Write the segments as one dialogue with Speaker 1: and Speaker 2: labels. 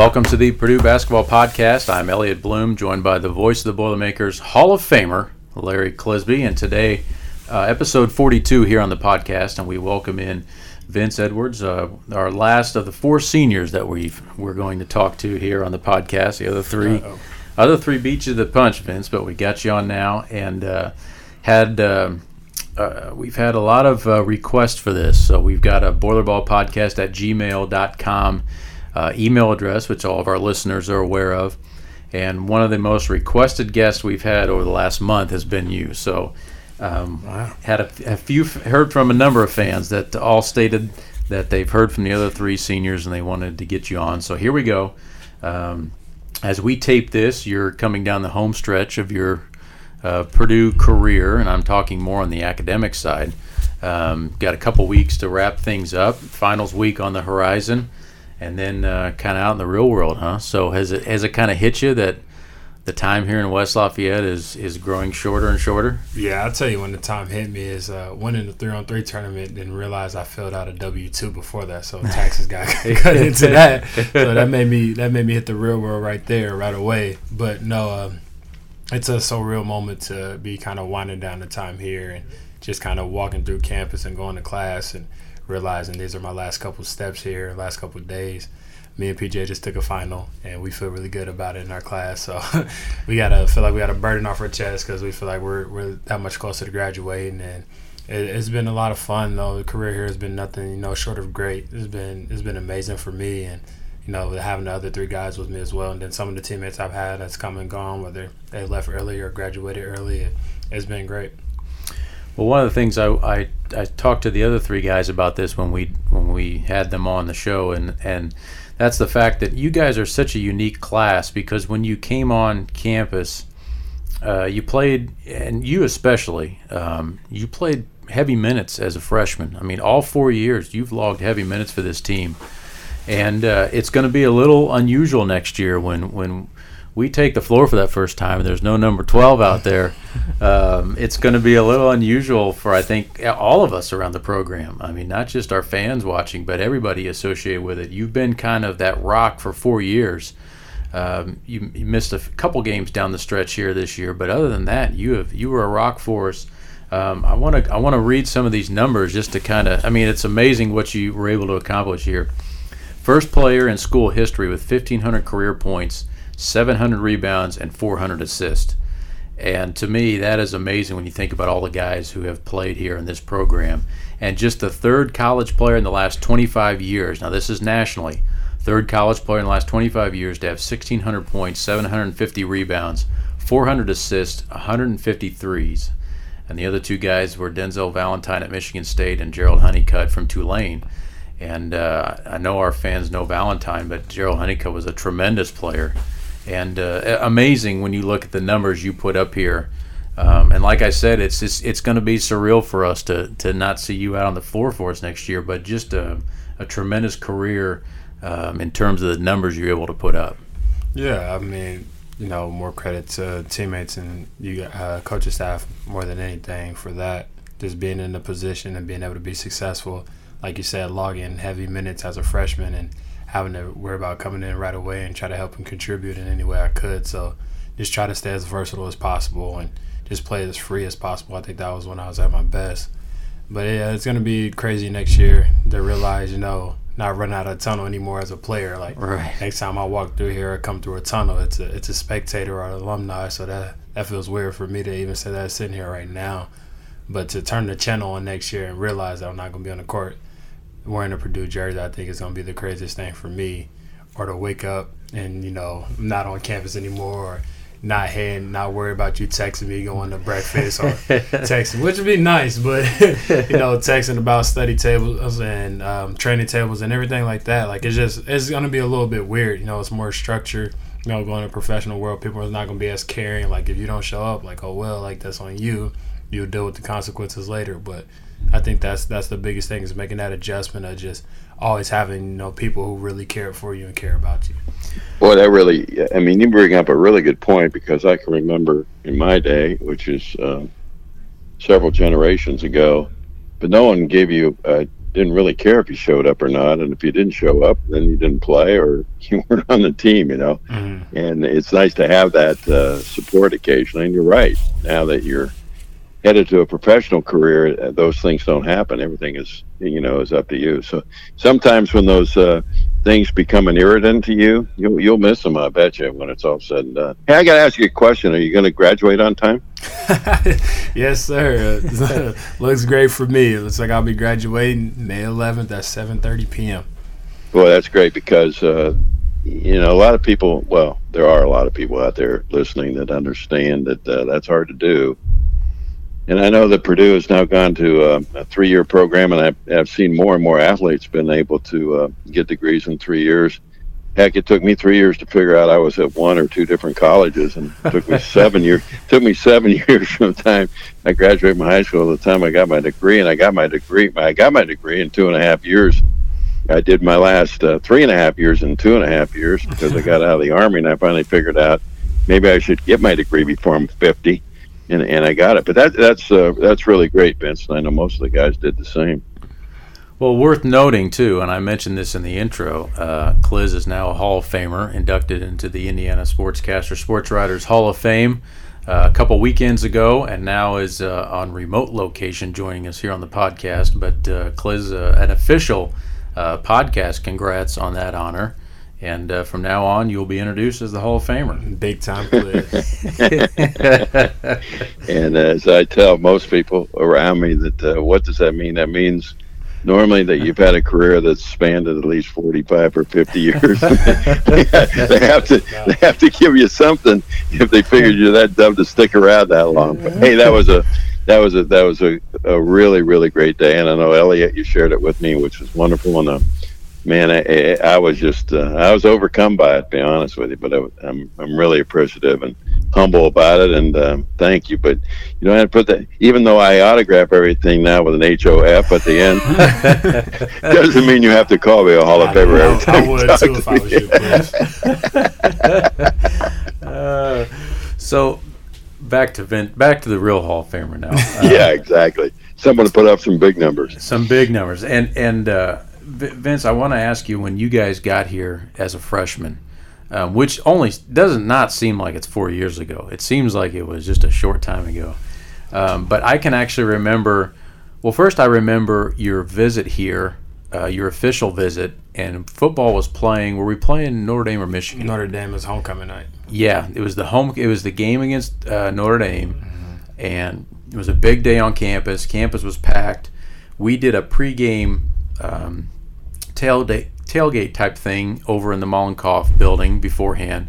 Speaker 1: Welcome to the Purdue Basketball Podcast. I'm Elliot Bloom, joined by the voice of the Boilermakers Hall of Famer, Larry Clisby, and today, uh, episode 42 here on the podcast, and we welcome in Vince Edwards, uh, our last of the four seniors that we we're going to talk to here on the podcast. The other 3 Uh-oh. other three beat you to the punch, Vince, but we got you on now, and uh, had. Um, uh, we've had a lot of uh, requests for this, so we've got a boilerballpodcast at gmail.com uh, email address, which all of our listeners are aware of. And one of the most requested guests we've had over the last month has been you. So, um, wow. had a, a, few heard from a number of fans that all stated that they've heard from the other three seniors and they wanted to get you on. So here we go. Um, as we tape this, you're coming down the home stretch of your uh, Purdue career, and I'm talking more on the academic side. Um, got a couple weeks to wrap things up. Finals week on the horizon and then uh, kind of out in the real world, huh? So has it has it kind of hit you that the time here in West Lafayette is is growing shorter and shorter?
Speaker 2: Yeah, I'll tell you when the time hit me is uh, winning the three on three tournament. Didn't realize I filled out a W two before that, so taxes got cut into that. So that made me that made me hit the real world right there right away. But no, um, it's a surreal moment to be kind of winding down the time here and just kind of walking through campus and going to class and realizing these are my last couple steps here, last couple days. Me and PJ just took a final, and we feel really good about it in our class. So we gotta feel like we got a burden off our chest because we feel like we're we're that much closer to graduating, and it, has been a lot of fun. Though the career here has been nothing, you know, short of great. It's been it's been amazing for me, and you know, having the other three guys with me as well, and then some of the teammates I've had that's come and gone, whether they left early or graduated early, it, it's been great.
Speaker 1: Well, one of the things I, I, I talked to the other three guys about this when we when we had them on the show, and and that's the fact that you guys are such a unique class because when you came on campus, uh, you played, and you especially, um, you played heavy minutes as a freshman. I mean, all four years you've logged heavy minutes for this team, and uh, it's going to be a little unusual next year when when we take the floor for that first time and there's no number 12 out there, um, it's going to be a little unusual for, I think, all of us around the program. I mean, not just our fans watching, but everybody associated with it. You've been kind of that rock for four years. Um, you, you, missed a f- couple games down the stretch here this year, but other than that, you have you were a rock for us. Um, I want to I want to read some of these numbers just to kind of. I mean, it's amazing what you were able to accomplish here. First player in school history with 1,500 career points 700 rebounds, and 400 assists. And to me, that is amazing when you think about all the guys who have played here in this program. And just the third college player in the last 25 years. Now, this is nationally. Third college player in the last 25 years to have 1,600 points, 750 rebounds, 400 assists, 150 threes. And the other two guys were Denzel Valentine at Michigan State and Jerald Honeycutt from Tulane. And uh, I know our fans know Valentine, but Jerald Honeycutt was a tremendous player and uh, amazing when you look at the numbers you put up here. Um, and like I said, it's it's, it's going to be surreal for us to to not see you out on the floor for us next year. But just a, a tremendous career um, in terms of the numbers you're able to put up.
Speaker 2: Yeah, I mean, you know, more credit to teammates and you uh, coaching staff more than anything for that. Just being in the position and being able to be successful, like you said, logging heavy minutes as a freshman and having to worry about coming in right away and try to help and contribute in any way I could. So just try to stay as versatile as possible and just play as free as possible. I think that was when I was at my best. But yeah, it's gonna be crazy next year to realize, you know, not run out of tunnel anymore as a player. Like right. next time I walk through here or come through a tunnel, it's a it's a spectator or an alumni. So that that feels weird for me to even say that sitting here right now. But to turn the channel on next year and realize that I'm not gonna be on the court wearing a Purdue jersey, I think is gonna be the craziest thing for me. Or to wake up and you know I'm not on campus anymore, or not heading, not worry about you texting me going to breakfast or texting, which would be nice, but you know texting about study tables and um, training tables and everything like that. Like it's just it's gonna be a little bit weird. You know, it's more structured. You know, going to professional world, people are not gonna be as caring. Like if you don't show up, like oh well, like that's on you. You'll deal with the consequences later, but I think that's that's the biggest thing is making that adjustment of just always having you know people who really care for you and care about you.
Speaker 3: Well, that really, I mean, you bring up a really good point because I can remember in my day, which is uh, several generations ago, but no one gave you a didn't really care if you showed up or not, and if you didn't show up, then you didn't play or you weren't on the team, you know. Mm-hmm. And it's nice to have that uh, support occasionally. And you're right. Now that you're headed to a professional career, uh, those things don't happen. Everything is, you know, is up to you. So sometimes when those uh, things become an irritant to you, you'll you'll miss them. I bet you when it's all said and done. Hey, I got to ask you a question. Are you going to graduate on time?
Speaker 2: yes, sir. Looks great for me. It looks like I'll be graduating May 11th at 7:30 p.m.
Speaker 3: Well, that's great because. Uh, you know, a lot of people. Well, there are a lot of people out there listening that understand that uh, that's hard to do and I know that Purdue has now gone to a, a three-year program, and I've, I've, seen more and more athletes been able to uh, get degrees in three years. Heck, it took me three years to figure out I was at one or two different colleges, and it took me seven years. Took me seven years from the time I graduated from high school to the time I got my degree, and I got my degree. I got my degree in two and a half years. I did my last uh, three and a half years in two and a half years because I got out of the army, and I finally figured out maybe I should get my degree before I'm 50 and, and I got it. But that that's uh, that's really great. And I know most of the guys did the same.
Speaker 1: Well, worth noting too, and I mentioned this in the intro. Uh, Cliz is now a Hall of Famer, inducted into the Indiana Sportscaster Sports Writers Hall of Fame uh, a couple weekends ago, and now is uh, on remote location joining us here on the podcast. But uh, Cliz, uh, an official uh, podcast. Congrats on that honor. And uh, from now on, you'll be introduced as the Hall of Famer.
Speaker 2: Big time
Speaker 3: and as I tell most people around me, that uh, what does that mean? That means normally that you've had a career that's spanned at least 45 or 50 years. they have to they have to give you something if they figured you're that dumb to stick around that long. But hey, that was a that was a that was a, a really really great day, and I know Elliot, you shared it with me, which was wonderful. And uh, man, I, I was just uh, I was overcome by it. To be honest with you, but I, am I'm, I'm really appreciative and humble about it, and um, thank you. But you know, I had to put that even though I autograph everything now with an H O F at the end, doesn't mean you have to call me a Hall of Famer every time. I would too if
Speaker 1: I was you. uh, so back to Vin, back to the real Hall of Famer now.
Speaker 3: Uh, yeah, exactly. Someone to put up some big numbers.
Speaker 1: Some big numbers, and and. Vince, I want to ask you when you guys got here as a freshman, um, which only doesn't not seem like it's four years ago. It seems like it was just a short time ago. Um, but I can actually remember. Well, first I remember your visit here, uh, your official visit, and football was playing. Were we playing Notre Dame or Michigan?
Speaker 2: Notre Dame was homecoming night.
Speaker 1: Yeah, it was the home. It was the game against uh, Notre Dame, mm-hmm. and it was a big day on campus. Campus was packed. We did a pregame um, tailgate tailgate type thing over in the Mollenkopf building beforehand.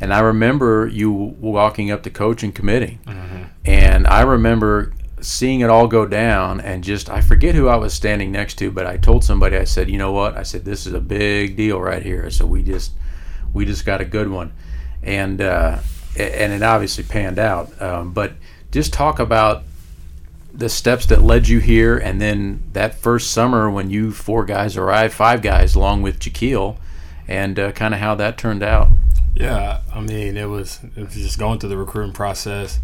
Speaker 1: And I remember you walking up to coach and committing. Mm-hmm. And I remember seeing it all go down and just I forget who I was standing next to, but I told somebody I said, "You know what? I said this is a big deal right here." So we just we just got a good one. And uh, and it obviously panned out. Um, but just talk about the steps that led you here, and then that first summer when you four guys arrived, five guys along with Jacquil, and uh, kind of how that turned out.
Speaker 2: Yeah, I mean it was it was just going through the recruiting process.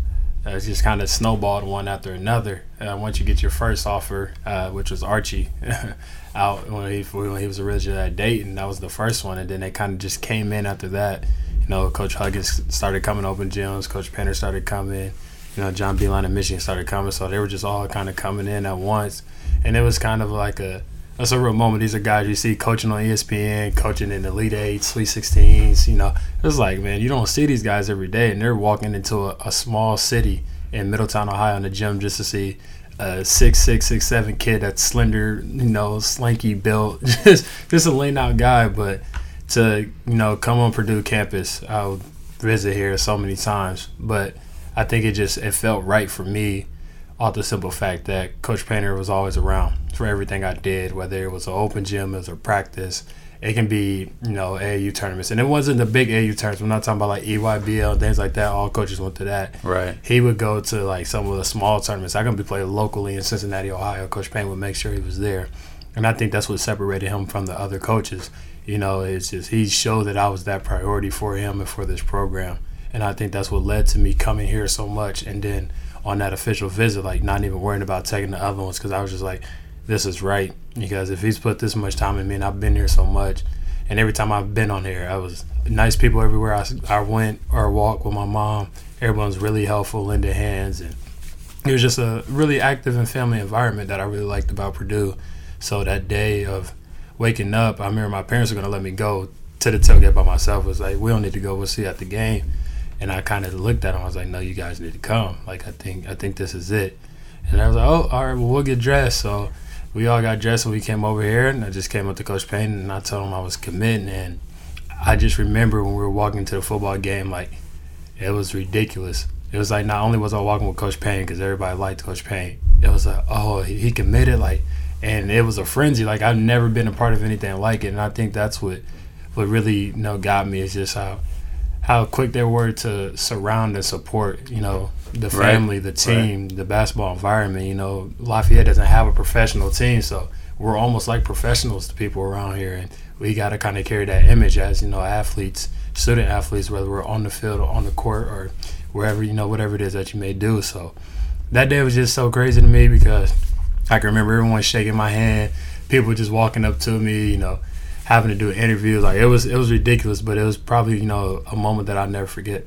Speaker 2: Uh, it's just kind of snowballed one after another. Uh, once you get your first offer, uh, which was Archie, out when he when he was originally at Dayton, that was the first one, and then they kind of just came in after that. You know, Coach Huggins started coming open gyms, Coach Painter started coming you know, John Beilein and Michigan started coming, so they were just all kind of coming in at once, and it was kind of like a that's a real moment. These are guys you see coaching on ESPN, coaching in Elite Eight, Sweet Sixteens. You know, it's like man, you don't see these guys every day, and they're walking into a, a small city in Middletown, Ohio, in the gym just to see a six six six seven kid that's slender, you know, slanky built, just just a lean out guy, but to you know come on Purdue campus, I'll visit here so many times, but I think it just it felt right for me off the simple fact that Coach Painter was always around for everything I did, whether it was an open gym, it was a practice. It can be, you know, AAU tournaments. And it wasn't the big AAU tournaments. We're not talking about like EYBL and things like that. All coaches went to that.
Speaker 1: Right.
Speaker 2: He would go to like some of the small tournaments. I can be played locally in Cincinnati, Ohio. Coach Payne would make sure he was there. And I think that's what separated him from the other coaches. You know, it's just he showed that I was that priority for him and for this program and I think that's what led to me coming here so much. And then on that official visit, like not even worrying about taking the other ones because I was just like, this is right because if he's put this much time in me and I've been here so much, and every time I've been on here, I was nice people everywhere I, I went or walked with my mom. Everyone's really helpful, lending hands, and it was just a really active and family environment that I really liked about Purdue. So that day of waking up, I remember my parents were gonna let me go to the tailgate by myself. It was like, we don't need to go. We'll see you at the game. And I kind of looked at him. I was like, no, you guys need to come. Like, I think I think this is it. And I was like, oh, all right, well, we'll get dressed. So we all got dressed and we came over here. And I just came up to Coach Payne and I told him I was committing. And I just remember when we were walking to the football game, like, it was ridiculous. It was like not only was I walking with Coach Payne because everybody liked Coach Payne, it was like, oh, he, he committed, like, and it was a frenzy. Like I've never been a part of anything like it, and I think that's what what really you know got me is just how how quick they were to surround and support you know the family, right. the team, right. the basketball environment. You know, Lafayette doesn't have a professional team, so we're almost like professionals to people around here, and we got to kind of carry that image as you know athletes, student athletes, whether we're on the field or on the court or wherever you know whatever it is that you may do. So that day was just so crazy to me because I can remember everyone shaking my hand, people just walking up to me, you know, having to do interviews. Like it was it was ridiculous, but it was probably you know a moment that I'll never forget.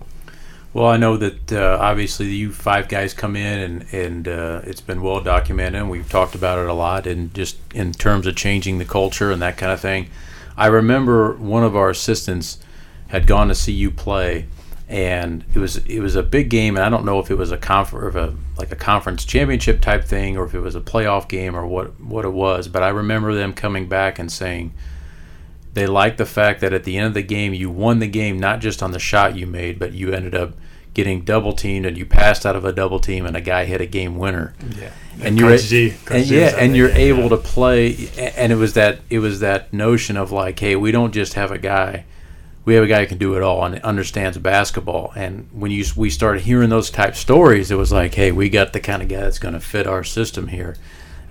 Speaker 1: Well, I know that uh, obviously you five guys come in and and uh, it's been well documented. and We've talked about it a lot, and just in terms of changing the culture and that kind of thing. I remember one of our assistants had gone to see you play, and it was it was a big game, and I don't know if it was a confer a like a conference championship type thing or if it was a playoff game or what what it was. But I remember them coming back and saying they liked the fact that at the end of the game you won the game not just on the shot you made, but you ended up getting double teamed and you passed out of a double team and a guy hit a game winner.
Speaker 2: Yeah.
Speaker 1: And you're and yeah, and you're able to play and it was that it was that notion of like, hey, we don't just have a guy we have a guy who can do it all and understands basketball. And when you we started hearing those type stories, it was like, hey, we got the kind of guy that's going to fit our system here.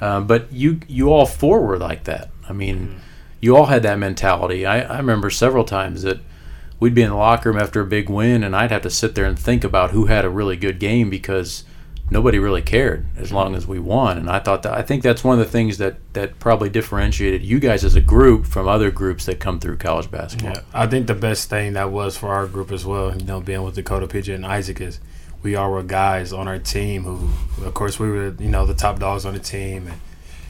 Speaker 1: Um, but you you all four were like that. I mean, mm-hmm. You all had that mentality. I, I remember several times that we'd be in the locker room after a big win, and I'd have to sit there and think about who had a really good game because nobody really cared as long as we won. And I thought that I think that's one of the things that that probably differentiated you guys as a group from other groups that come through college basketball. Yeah,
Speaker 2: I think the best thing that was for our group as well, you know, being with Dakota, PJ and Isaac is we all were guys on our team who, of course, we were you know the top dogs on the team and.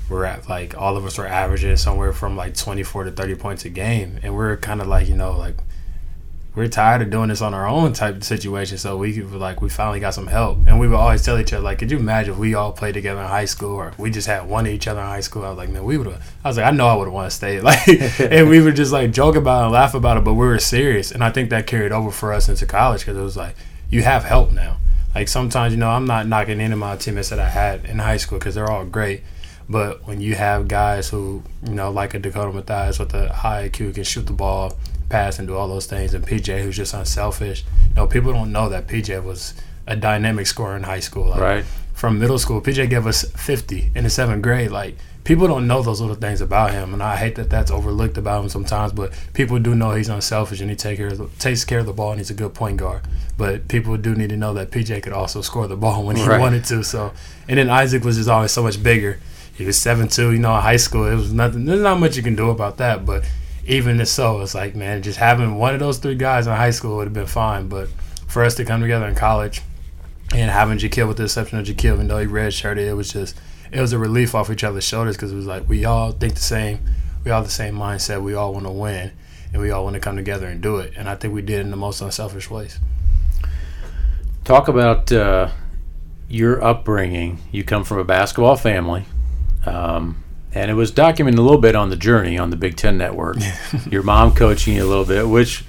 Speaker 2: We're at like all of us were averaging somewhere from like 24 to 30 points a game, and we're kind of like you know like we're tired of doing this on our own type of situation. So we were like, we finally got some help. And we would always tell each other, like, could you imagine if we all played together in high school or we just had one of each other in high school? I was like, man, we would have, I was like, I know I would want to stay. Like, and we would just like joke about it and laugh about it, but we were serious. And I think that carried over for us into college because it was like, you have help now. Like sometimes, you know, I'm not knocking any of my teammates that I had in high school because they're all great. But when you have guys who, you know, like a Dakota Mathias with a high IQ can shoot the ball, pass and do all those things. And PJ, who's just unselfish. You know, people don't know that PJ was a dynamic scorer in high school.
Speaker 1: Like, right.
Speaker 2: From middle school, PJ gave us 50 in the seventh grade. Like, people don't know those little things about him, and I hate that that's overlooked about him sometimes. But people do know he's unselfish and he take care the, takes care of the ball and he's a good point guard. But people do need to know that PJ could also score the ball when he right. wanted to. So, and then Isaac was just always so much bigger. He was seven two. You know, in high school, it was nothing. There's not much you can do about that. But even if so, it's like, man, just having one of those three guys in high school would have been fine. But for us to come together in college and having Jacquil, with the exception of Jacquil, even though he redshirted, it was just, it was a relief off each other's shoulders because it was like, we all think the same. We all the same mindset. We all want to win. And we all want to come together and do it. And I think we did in the most unselfish ways.
Speaker 1: Talk about uh, your upbringing. You come from a basketball family. Um, and it was documented a little bit on the journey on the Big Ten Network. Your mom coaching you a little bit, which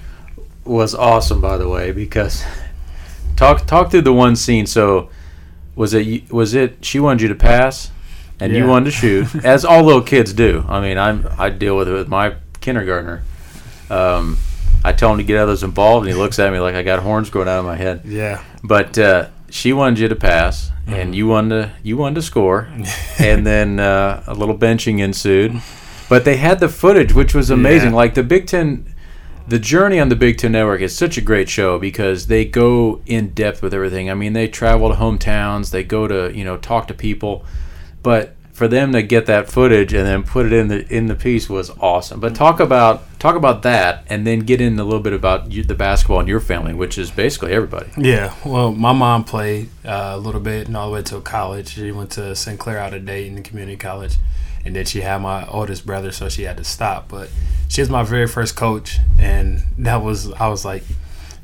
Speaker 1: was awesome, by the way, because talk talk through the one scene. So was it was it she wanted you to pass, and yeah. you wanted to shoot, as all little kids do. I mean, I'm I deal with it with my kindergartner. Um, I tell him to get those involved, and he looks at me like I got horns growing out of my head.
Speaker 2: Yeah.
Speaker 1: But uh, she wanted you to pass, mm-hmm. and you wanted to you wanted to score, and then uh, a little benching ensued. But they had the footage, which was amazing. Yeah. Like the Big Ten, the journey on the Big Ten Network is such a great show because they go in depth with everything. I mean, they travel to hometowns, they go to you know talk to people, but for them to get that footage and then put it in the in the piece was awesome. But talk about talk about that, and then get in a little bit about you, the basketball in your family, which is basically everybody.
Speaker 2: Yeah, well, my mom played uh, a little bit and all the way to college. She went to Sinclair out of Dayton Community College, and then she had my oldest brother, so she had to stop. But she was my very first coach, and that was I was like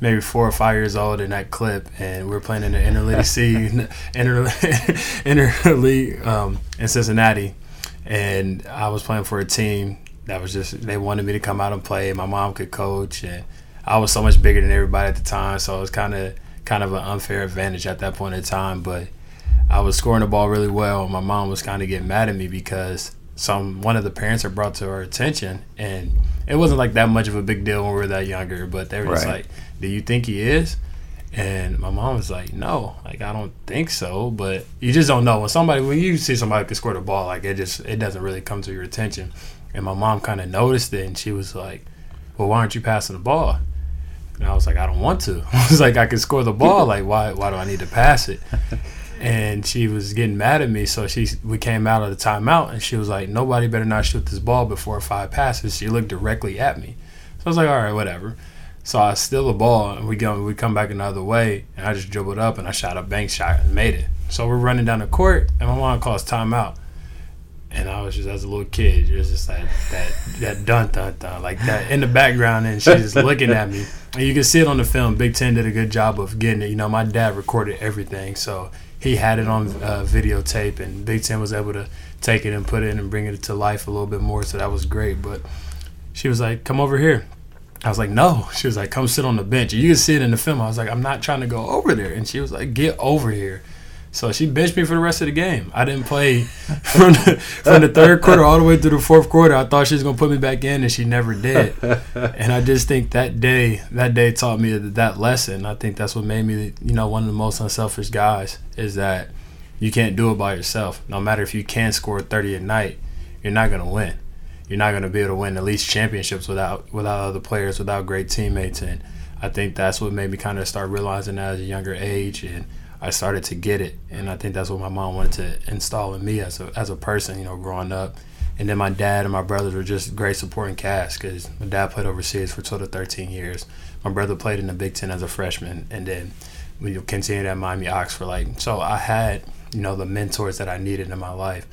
Speaker 2: maybe four or five years old in that clip, and we were playing in the interleague C, inter, interleague um, in Cincinnati, and I was playing for a team that was just they wanted me to come out and play. My mom could coach, and I was so much bigger than everybody at the time, so it was kind of kind of an unfair advantage at that point in time. But I was scoring the ball really well. And my mom was kind of getting mad at me because some one of the parents had brought to her attention, and it wasn't like that much of a big deal when we were that younger. But they were just like, "Do you think he is?" And my mom was like, "No, like I don't think so." But you just don't know when somebody when you see somebody who can score the ball, like it just it doesn't really come to your attention. And my mom kind of noticed it, and she was like, "Well, why aren't you passing the ball?" And I was like, "I don't want to." I was like, "I can score the ball. Like why why do I need to pass it?" and she was getting mad at me. So she we came out of the timeout, and she was like, "Nobody better not shoot this ball before five passes." She looked directly at me, so I was like, "All right, whatever." So I steal the ball, and we go we come back another way, and I just dribbled up and I shot a bank shot and made it. So we're running down the court, and my mom calls timeout. And I was just as a little kid, it was just like that that dun dun dun like that in the background, and she's just looking at me. And you can see it on the film. Big Ten did a good job of getting it. You know, my dad recorded everything, so he had it on uh, videotape, and Big Ten was able to take it and put it in and bring it to life a little bit more. So that was great. But she was like, "Come over here." I was like, "No." She was like, "Come sit on the bench." You can see it in the film. I was like, "I'm not trying to go over there," and she was like, "Get over here." So she benched me for the rest of the game. I didn't play from the, from the third quarter all the way through the fourth quarter. I thought she was gonna put me back in, and she never did. And I just think that day, that day taught me that lesson. I think that's what made me, you know, one of the most unselfish guys. Is that you can't do it by yourself. No matter if you can score 30 a night, you're not gonna win. You're not gonna be able to win at least championships without without other players, without great teammates. And I think that's what made me kind of start realizing that at a younger age and I started to get it, and I think that's what my mom wanted to install in me as a as a person, you know, growing up. And then my dad and my brothers were just great supporting cast because my dad played overseas for 12 to 13 years. My brother played in the Big Ten as a freshman, and then we continued at Miami Ox for like. So I had you know the mentors that I needed in my life.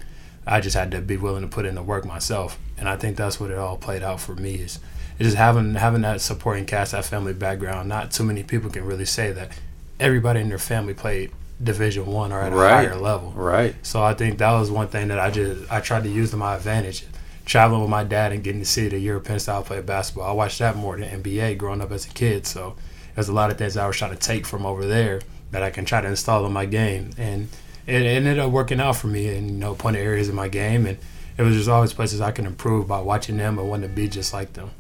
Speaker 2: I just had to be willing to put in the work myself, and I think that's what it all played out for me. Is is just having having that supporting cast, that family background. Not too many people can really say that everybody in their family played Division One or at a higher level.
Speaker 1: Right.
Speaker 2: So I think that was one thing that I just I tried to use to my advantage. Traveling with my dad and getting to see the European style play basketball. I watched that more than NBA growing up as a kid. So there's a lot of things I was trying to take from over there that I can try to install in my game. And it, ended up working out for me in you know point of areas in my game and it was just always places I can improve by watching them and wanting to be just like them.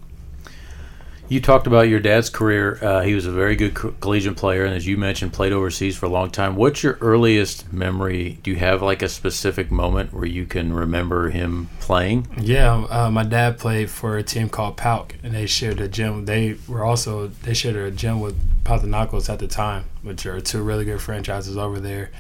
Speaker 1: You talked about your dad's career. Uh, he was a very good co- collegiate player, and as you mentioned, played overseas for a long time. What's your earliest memory? Do you have like a specific moment where you can remember him playing?
Speaker 2: Yeah, uh, my dad played for a team called PAOK, and they shared a gym. They were also they shared a gym with Panathinaikos at the time, which are two really good franchises over there.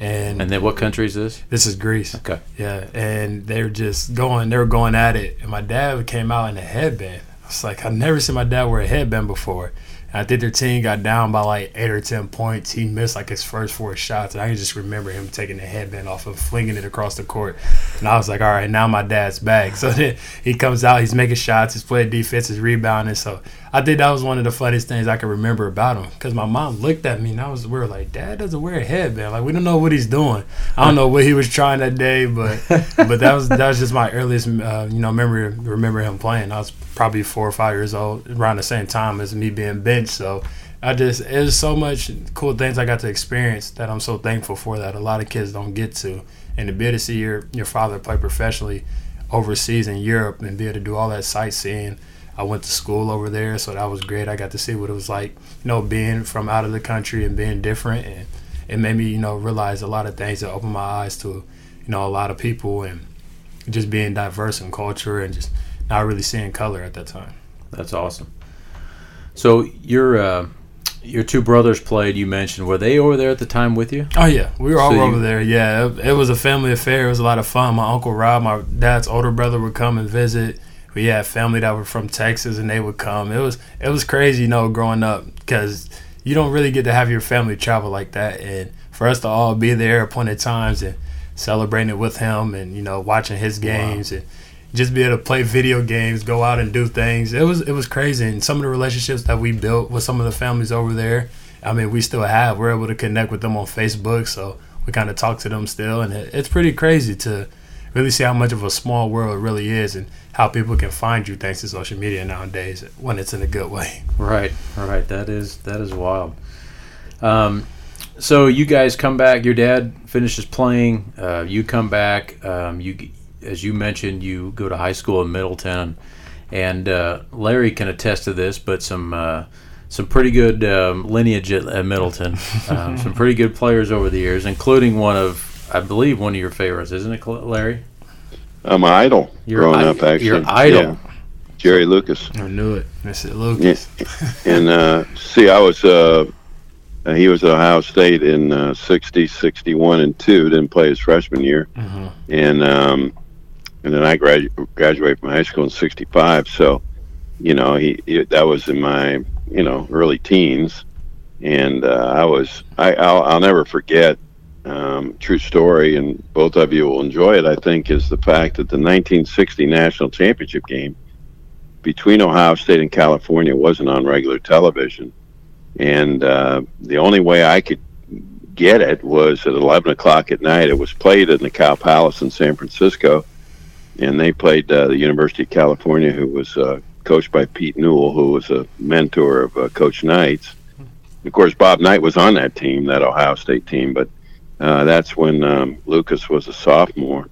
Speaker 2: And,
Speaker 1: And then what country is this?
Speaker 2: this is Greece.
Speaker 1: Okay.
Speaker 2: Yeah, and they're just going. They were going at it, and my dad came out in a headband. I was like, I've never seen my dad wear a headband before. And I think their team got down by like eight or ten points. He missed like his first four shots, and I can just remember him taking the headband off and flinging it across the court. And I was like, all right, now my dad's back. So then he comes out, he's making shots, he's playing defense, he's rebounding. So I think that was one of the funniest things I can remember about him. Because my mom looked at me, and I was we were like, Dad doesn't wear a headband. Like we don't know what he's doing. I don't know what he was trying that day, but but that was that was just my earliest uh, you know memory. Remember him playing. I was probably four or five years old, around the same time as me being benched. So I just it was so much cool things I got to experience that I'm so thankful for that a lot of kids don't get to. And to be able to see your your father play professionally overseas in Europe and be able to do all that sightseeing. I went to school over there, so that was great. I got to see what it was like, you know, being from out of the country and being different, and it made me, you know, realize a lot of things that opened my eyes to, you know, a lot of people and just being diverse in culture and just not really seeing color at that time.
Speaker 1: That's awesome. So you're uh, your two brothers played. You mentioned were they over there at the time with you?
Speaker 2: Oh yeah, we were all
Speaker 1: So
Speaker 2: over
Speaker 1: you-
Speaker 2: there. Yeah, it, it was a family affair. It was a lot of fun. My uncle Rob, my dad's older brother, would come and visit. We had family that were from Texas, and they would come. It was it was crazy, you know, growing up because you don't really get to have your family travel like that. And for us to all be there at appointed times and celebrating it with him, and you know, watching his games and just be able to play video games, go out and do things. It was it was crazy, and some of the relationships that we built with some of the families over there. I mean, we still have. We're able to connect with them on Facebook, so we kind of talk to them still, and it, it's pretty crazy to really see how much of a small world it really is, and how people can find you thanks to social media nowadays when it's in a good way.
Speaker 1: Right, right. That is that is wild. Um, so you guys come back. Your dad finishes playing. Uh, you come back. Um, you, as you mentioned, you go to high school in Middletown, and uh, Larry can attest to this. But some uh, some pretty good um, lineage at, at Middletown. Um, some pretty good players over the years, including one of, I believe, one of your favorites, isn't it, Larry?
Speaker 3: I'm an idol
Speaker 1: Your
Speaker 3: growing
Speaker 1: i-
Speaker 3: up. Actually,
Speaker 1: your idol.
Speaker 3: Yeah. Jerry Lucas.
Speaker 2: I knew it, Mr. Lucas.
Speaker 3: And uh, see, I was uh, uh, he was at Ohio State in uh, 60, 61, and two. Didn't play his freshman year,
Speaker 2: Mhm.
Speaker 3: and um, and then I gradu- graduated from high school in '65. So, you know, he, he that was in my you know early teens, and uh, I was I I'll, I'll never forget. Um, true story, and both of you will enjoy it. I think is the fact that the 1960 national championship game between Ohio State and California wasn't on regular television, and uh, the only way I could get it was at 11 o'clock at night. It was played in the Cow Palace in San Francisco, and they played uh, the University of California, who was uh, coached by Pete Newell, who was a mentor of uh, Coach Knight's. Of course, Bob Knight was on that team, that Ohio State team, but uh, that's when um, Lucas was a sophomore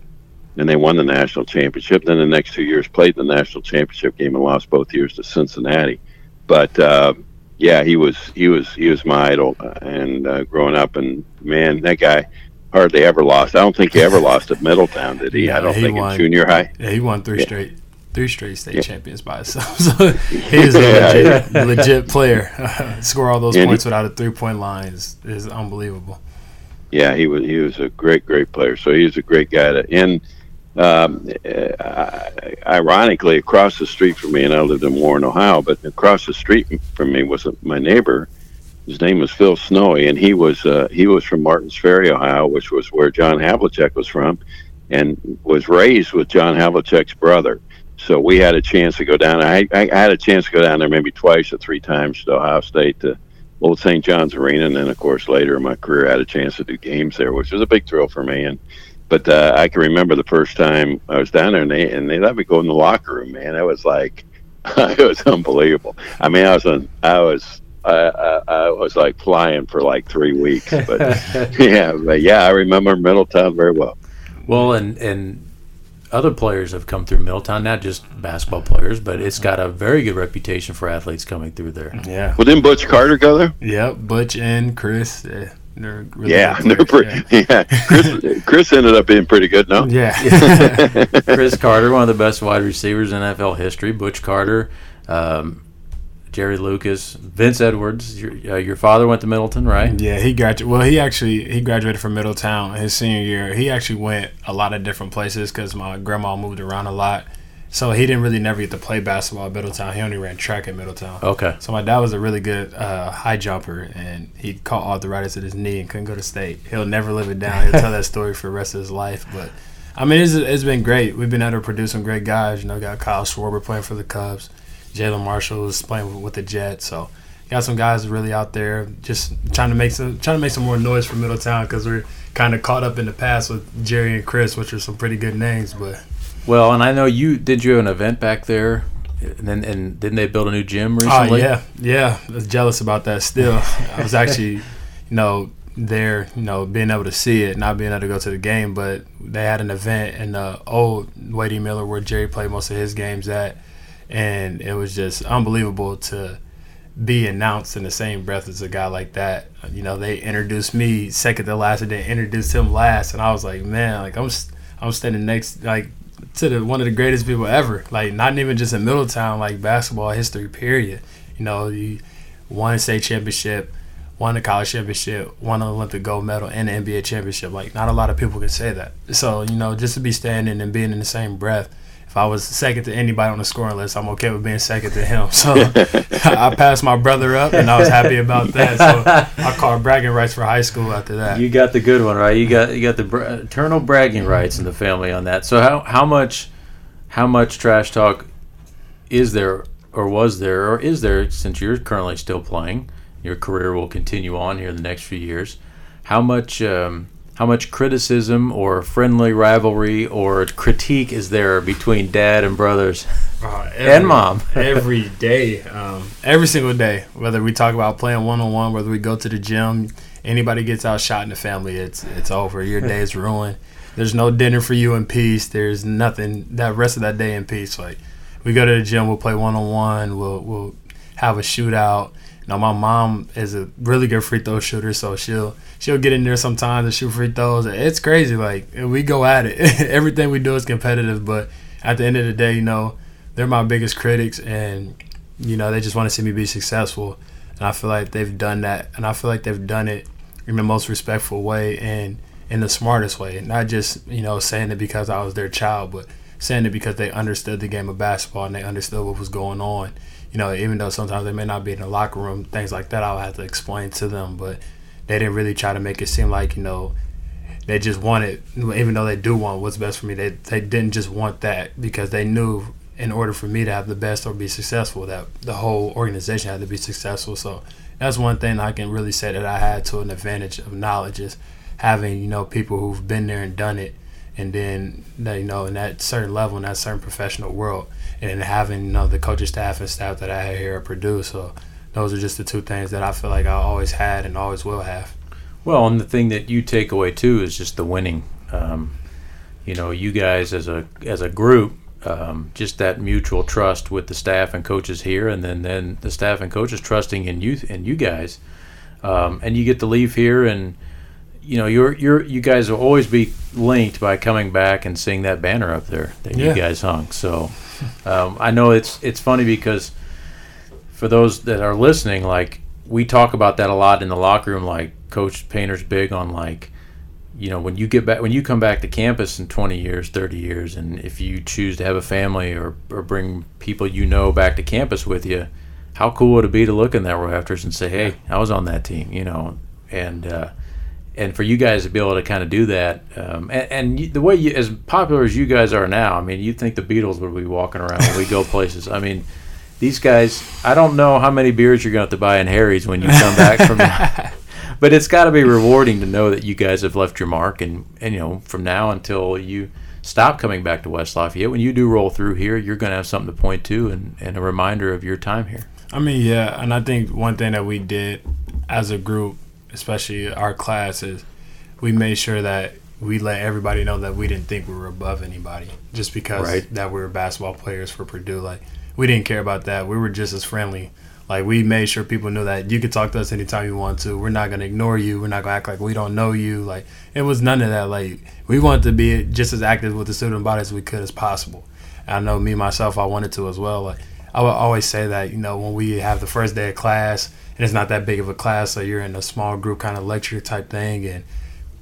Speaker 3: and they won the national championship. Then the next two years played the national championship game and lost both years to Cincinnati. But uh, yeah, he was he was he was my idol, uh, and uh, growing up, and man, that guy hardly ever lost. I don't think he ever lost at Middletown, did he? I
Speaker 2: Yeah,
Speaker 3: don't
Speaker 2: he
Speaker 3: think
Speaker 2: won.
Speaker 3: in junior high.
Speaker 2: Yeah, he won three
Speaker 3: Yeah.
Speaker 2: straight, three straight state
Speaker 3: Yeah.
Speaker 2: champions by himself. So he's a
Speaker 3: Yeah,
Speaker 2: legit, legit player. Score all those
Speaker 3: And he-
Speaker 2: points without a three point line is, is unbelievable.
Speaker 3: Yeah, he was he was a great great player. So he was a great guy to and. Um, uh, ironically, across the street from me, and I lived in Warren, Ohio, but across the street from me was my neighbor. His name was Phil Snowy, and he was uh, he was from Martins Ferry, Ohio, which was where John Havlicek was from, and was raised with John Havlicek's brother. So we had a chance to go down. I, I had a chance to go down there maybe twice or three times to Ohio State to Old St. John's Arena, and then of course later in my career I had a chance to do games there, which was a big thrill for me. And but uh, I can remember the first time I was down there, and they and they let me go in the locker room. Man, it was like it was unbelievable. I mean, I was on, I was. I, I, I was like flying for like three weeks, but yeah, but yeah, I remember Middletown very well.
Speaker 1: Well, and and other players have come through Middletown, not just basketball players, but it's got a very good reputation for athletes coming through there.
Speaker 2: Yeah.
Speaker 3: Well, didn't Butch Carter go there?
Speaker 2: Yep. Butch and Cris. Yeah, they're really
Speaker 3: yeah,
Speaker 2: good
Speaker 3: they're
Speaker 2: players,
Speaker 3: pretty. Yeah, Cris, Cris ended up being pretty good. No,
Speaker 2: Yeah.
Speaker 1: Cris Carter, one of the best wide receivers in NFL history. Butch Carter, um, Jerry Lucas, Vince Edwards. Your, uh, your father went to Middletown, right?
Speaker 2: Yeah, he graduated. Well, he actually he graduated from Middletown his senior year. He actually went a lot of different places because my grandma moved around a lot, so he didn't really never get to play basketball at Middletown. He only ran track at Middletown.
Speaker 1: Okay.
Speaker 2: So my dad was a really good uh, high jumper, and he caught arthritis at his knee and couldn't go to state. He'll never live it down. He'll tell that story for the rest of his life. But I mean, it's, it's been great. We've been able to produce some great guys. You know, got Kyle Schwarber playing for the Cubs, Jalin Marshall is playing with the Jets. So got some guys really out there just trying to make some trying to make some more noise for Middletown because we're kind of caught up in the past with Jerry and Cris, which are some pretty good names. But
Speaker 1: Well, and I know you did. You have an event back there, and then and didn't they build a new gym
Speaker 2: oh,
Speaker 1: recently?
Speaker 2: Oh yeah, yeah. I was jealous about that. Still, I was actually, you know, there, you know, being able to see it, not being able to go to the game, but they had an event in the old Wadey Miller where Jerry played most of his games at, and it was just unbelievable to be announced in the same breath as a guy like that. You know, they introduced me second to last, and then introduced him last, and I was like, man, like I'm, I'm standing next, like to the one of the greatest people ever. Like not even just in Middletown, like basketball history. Period. You know, you won a state championship, won a college championship, won an Olympic gold medal, and an NBA championship. Like not a lot of people can say that. So you know, just to be standing and being in the same breath. If I was second to anybody on the scoring list, I'm okay with being second to him. So I passed my brother up, and I was happy about that. So I called bragging rights for high school after that.
Speaker 1: You got the good one, right? You got you got the br- eternal bragging rights in the family on that. So how how much how much trash talk is there or was there or is there since you're currently still playing? Your career will continue on here in the next few years. How much um, how much criticism or friendly rivalry or critique is there between dad and brothers
Speaker 2: Uh,
Speaker 1: and mom?
Speaker 2: every day, um, every single day. Whether we talk about playing one on one, whether we go to the gym, anybody gets outshot in the family, it's it's over. Your day is ruined. There's no dinner for you in peace. There's nothing that rest of that day in peace. Like we go to the gym, we'll play one on one. We'll we'll have a shootout. Now my mom is a really good free throw shooter, so she'll she'll get in there sometimes and shoot free throws. It's crazy. Like we go at it. Everything we do is competitive, but at the end of the day, you know, they're my biggest critics, and you know they just want to see me be successful. And I feel like they've done that, and I feel like they've done it in the most respectful way and in the smartest way. Not just you know saying it because I was their child, but saying it because they understood the game of basketball and they understood what was going on. You know, even though sometimes they may not be in the locker room, things like that, I'll have to explain to them. But they didn't really try to make it seem like you know they just wanted, even though they do want what's best for me, they they didn't just want that because they knew in order for me to have the best or be successful, that the whole organization had to be successful. So that's one thing I can really say that I had to an advantage of knowledge is having you know people who've been there and done it, and then you know in that certain level in that certain professional world, and having you know the coaching staff and staff that I had here at Purdue. So those are just the two things that I feel like I always had and always will have.
Speaker 1: Well, and the thing that you take away too is just the winning. Um, you know, you guys as a as a group, um, just that mutual trust with the staff and coaches here, and then then the staff and coaches trusting in you and you guys, um, and you get to leave here and. You know, you're you're you guys will always be linked by coming back and seeing that banner up there that
Speaker 2: Yeah.
Speaker 1: you guys hung. So, um, I know it's it's funny because for those that are listening, like we talk about that a lot in the locker room. Like Coach Painter's big on like, you know, when you get back, when you come back to campus in 20 years, 30 years, and if you choose to have a family or or bring people you know back to campus with you, how cool would it be to look in that rafters and say, hey, I was on that team, you know, and. uh and for you guys to be able to kind of do that, um, and, and you, the way you, as popular as you guys are now, I mean, you'd think the Beatles would be walking around when we go places. I mean, these guys, I don't know how many beers you're going to have to buy in Harry's when you come back from that. But it's got to be rewarding to know that you guys have left your mark, and, and you know, from now until you stop coming back to West Lafayette, when you do roll through here, you're going to have something to point to and, and a reminder of your time here.
Speaker 2: I mean, yeah, and I think one thing that we did as a group, especially our class, is we made sure that we let everybody know that we didn't think we were above anybody just because
Speaker 1: Right.
Speaker 2: that we were basketball players for Purdue. Like we didn't care about that. We were just as friendly. Like we made sure people knew that you could talk to us anytime you want to. We're not gonna ignore you. We're not gonna act like we don't know you. Like it was none of that. Like we wanted to be just as active with the student body as we could as possible. And I know me myself, I wanted to as well. Like I would always say that you know when we have the first day of class and it's not that big of a class, so you're in a small group kind of lecture type thing, and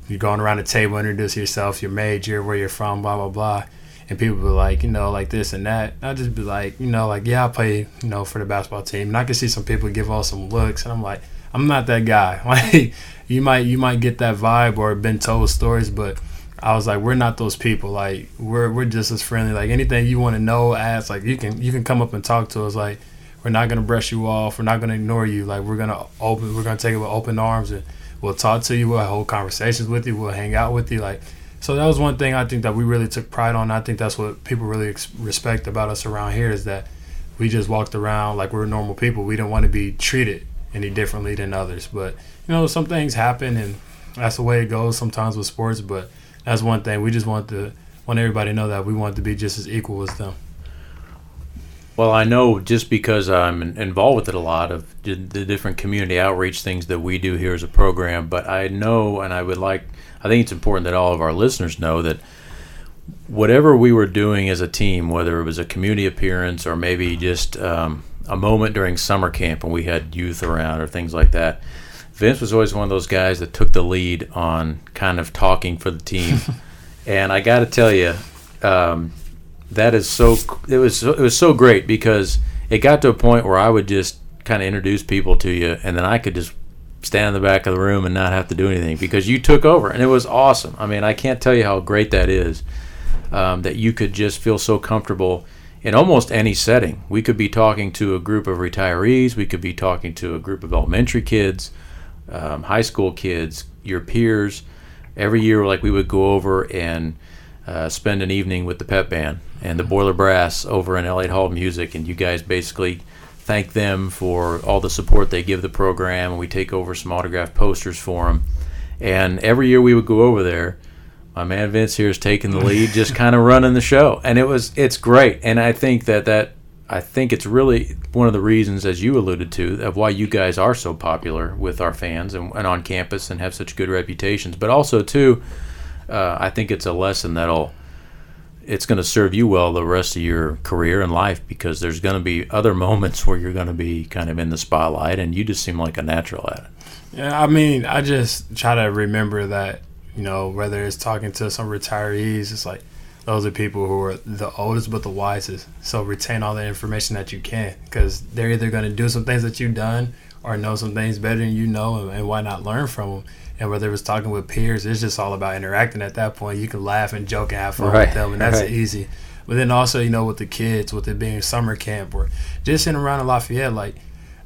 Speaker 2: you're going around the table, introduce yourself, your major, where you're from, blah blah blah, and people be like, you know, like this and that. I just be like, you know, like yeah, I play, you know, for the basketball team, and I can see some people give off some looks, and I'm like, I'm not that guy. Like you might you might get that vibe or been told stories, but I was like, we're not those people. Like we're we're just as friendly. Like anything you want to know, ask. Like you can you can come up and talk to us. Like we're not gonna brush you off. We're not gonna ignore you. Like we're gonna open. We're gonna take it with open arms and we'll talk to you. We'll hold conversations with you. We'll hang out with you. Like so that was one thing I think that we really took pride on. I think that's what people really ex- respect about us around here is that we just walked around like we're normal people. We didn't want to be treated any differently than others. But you know, some things happen, and that's the way it goes sometimes with sports. But that's one thing we just want to want everybody to know that we want to be just as equal as them.
Speaker 1: Well, I know just because I'm involved with it a lot of the different community outreach things that we do here as a program, but I know and I would like, I think it's important that all of our listeners know that whatever we were doing as a team, whether it was a community appearance or maybe just um, a moment during summer camp when we had youth around or things like that. Vince was always one of those guys that took the lead on kind of talking for the team, and I got to tell you, um, that is so. It was it was so great because it got to a point where I would just kind of introduce people to you, and then I could just stand in the back of the room and not have to do anything because you took over, and it was awesome. I mean, I can't tell you how great that is. Um, that you could just feel so comfortable in almost any setting. We could be talking to a group of retirees, we could be talking to a group of elementary kids, um, high school kids, your peers. Every year, like we would go over and uh, spend an evening with the pep band and the Boiler Brass over in Elliott Hall Music, and you guys basically thank them for all the support they give the program, and we take over some autographed posters for them. And every year we would go over there. My man Vince here is taking the lead, just kind of running the show, and it was it's great. And I think that that I think it's really one of the reasons, as you alluded to, of why you guys are so popular with our fans and, and on campus and have such good reputations. But also too, uh, I think it's a lesson that'll it's going to serve you well the rest of your career and life because there's going to be other moments where you're going to be kind of in the spotlight, and you just seem like a natural at it.
Speaker 2: Yeah, I mean, I just try to remember that, you know, whether it's talking to some retirees, it's like those are people who are the oldest but the wisest. So retain all the information that you can because they're either going to do some things that you've done or know some things better than you know, and, and why not learn from them? And whether it was talking with peers, it's just all about interacting at that point. You can laugh and joke and have fun right. with them, and that's right. easy. But then also, you know, with the kids, with it being summer camp or just in around in Lafayette, like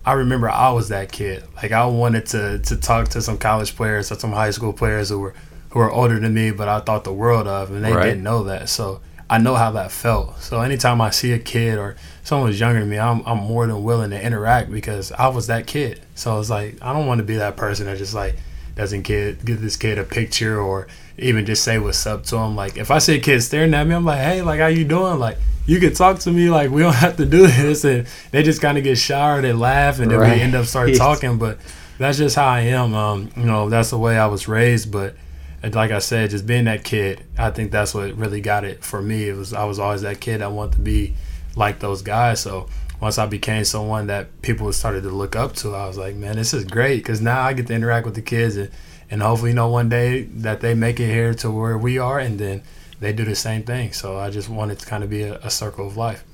Speaker 2: I remember I was that kid. Like I wanted to to talk to some college players or some high school players who were who were older than me, but I thought the world of, and they right. didn't know that. So I know how that felt. So anytime I see a kid or someone who's younger than me, I'm I'm more than willing to interact because I was that kid. So it's like I don't want to be that person that just like doesn't get give this kid a picture or even just say what's up to him. Like if I see a kid staring at me, I'm like, hey, like how you doing? Like you can talk to me. Like we don't have to do this, and they just kind of get showered and laugh, and then right. we end up start talking. But that's just how I am. Um, you know, that's the way I was raised. But like I said, just being that kid, I think that's what really got it for me. It was I was always that kid. I wanted to be like those guys. So once I became someone that people started to look up to, I was like, man, this is great because now I get to interact with the kids and, and hopefully, you know, one day that they make it here to where we are and then they do the same thing. So I just wanted to kind of be a, a circle of life.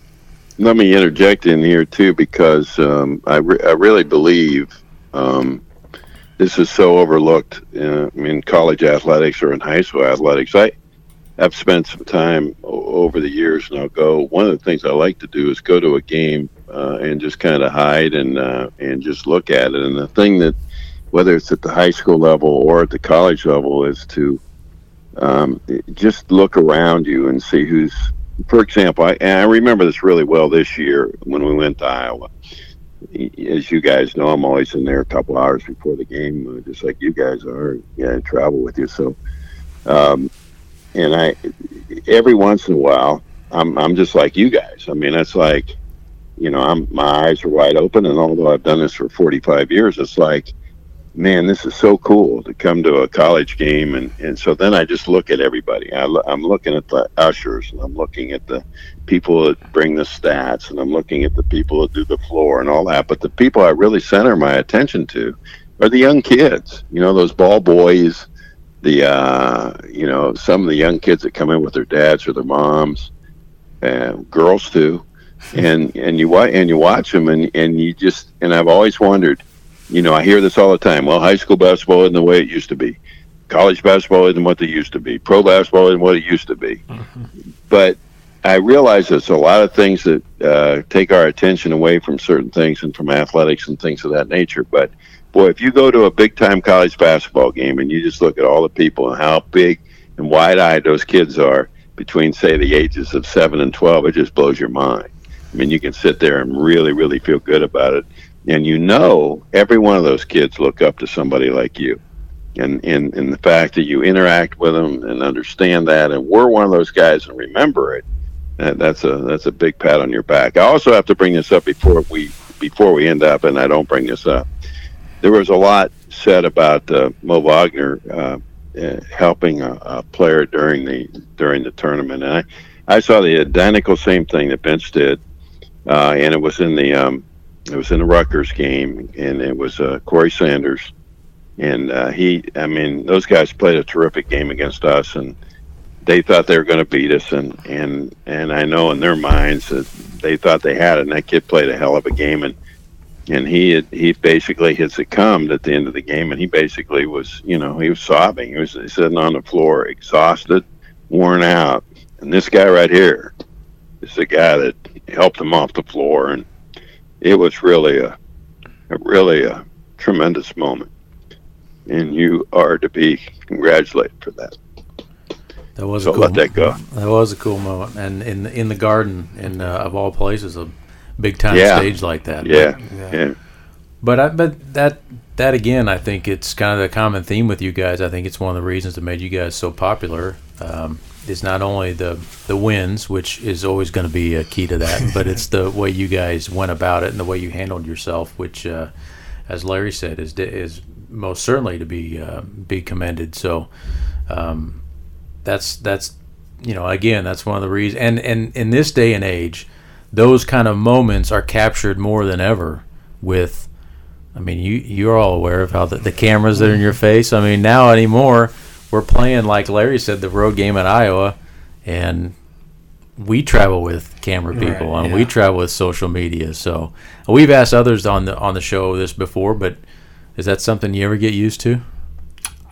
Speaker 3: Let me interject in here too because um, I, re- I really believe um, this is so overlooked uh, in college athletics or in high school athletics. I I've spent some time over the years, and I'll go. One of the things I like to do is go to a game uh, and just kind of hide and uh, and just look at it. And the thing that, whether it's at the high school level or at the college level, is to um, just look around you and see who's. For example, I, I remember this really well this year when we went to Iowa. As you guys know, I'm always in there a couple hours before the game, uh, just like you guys are. Yeah, I travel with you, so. Um, and I every once in a while I'm I'm just like you guys. I mean, it's like you know, I'm my eyes are wide open, and although I've done this for 45 years, it's like, man, this is so cool to come to a college game, and and so then I just look at everybody. I, I'm looking at the ushers, and I'm looking at the people that bring the stats, and I'm looking at the people that do the floor and all that. But the people I really center my attention to are the young kids. You know, those ball boys the uh, you know some of the young kids that come in with their dads or their moms, and girls too, and and you watch and you watch them and and you just and I've always wondered, you know, I hear this all the time. Well, high school basketball isn't the way it used to be. College basketball isn't what they used to be. Pro basketball isn't what it used to be. Mm-hmm. But I realize there's a lot of things that uh, take our attention away from certain things and from athletics and things of that nature. But boy, if you go to a big time college basketball game and you just look at all the people and how big and wide eyed those kids are between, say, the ages of seven and 12, it just blows your mind. I mean, you can sit there and really, really feel good about it. And you know, every one of those kids look up to somebody like you. And, and, and the fact that you interact with them and understand that, and we're one of those guys and remember it, that's a that's a big pat on your back. I also have to bring this up before we before we end up, and I don't bring this up there was a lot said about uh, Mo Wagner uh, uh, helping a, a, player during the during the tournament, and I, I saw the identical same thing that Vince did, uh, and it was in the um, it was in the Rutgers game, and it was uh, Corey Sanders, and uh, he. I mean, those guys played a terrific game against us, and they thought they were going to beat us, and and and I know in their minds that they thought they had it. And that kid played a hell of a game, and and he had, he basically had succumbed at the end of the game, and he basically was, you know, he was sobbing. He was sitting on the floor, exhausted, worn out. And this guy right here is the guy that helped him off the floor, and it was really a, a really a tremendous moment. And you are to be congratulated for that.
Speaker 1: That was
Speaker 3: so
Speaker 1: a cool,
Speaker 3: let that go.
Speaker 1: That was a cool moment, and in in the garden, in uh, of all places, a big time
Speaker 3: Yeah.
Speaker 1: stage like that.
Speaker 3: Yeah,
Speaker 2: Yeah.
Speaker 3: yeah.
Speaker 1: But I, but that that again, I think it's kind of the common theme with you guys. I think it's one of the reasons that made you guys so popular. Um, is not only the the wins, which is always going to be a key to that, but it's the way you guys went about it and the way you handled yourself, which, uh, as Larry said, is is most certainly to be uh, be commended. So. Um, that's that's you know again that's one of the reasons and and in this day and age those kind of moments are captured more than ever with i mean you you're all aware of how the, the cameras that are in your face. I mean now anymore we're playing like larry said the road game at iowa and we travel with camera people
Speaker 2: Right,
Speaker 1: and we travel with social media. So we've asked others on the on the show this before but is that something you ever get used to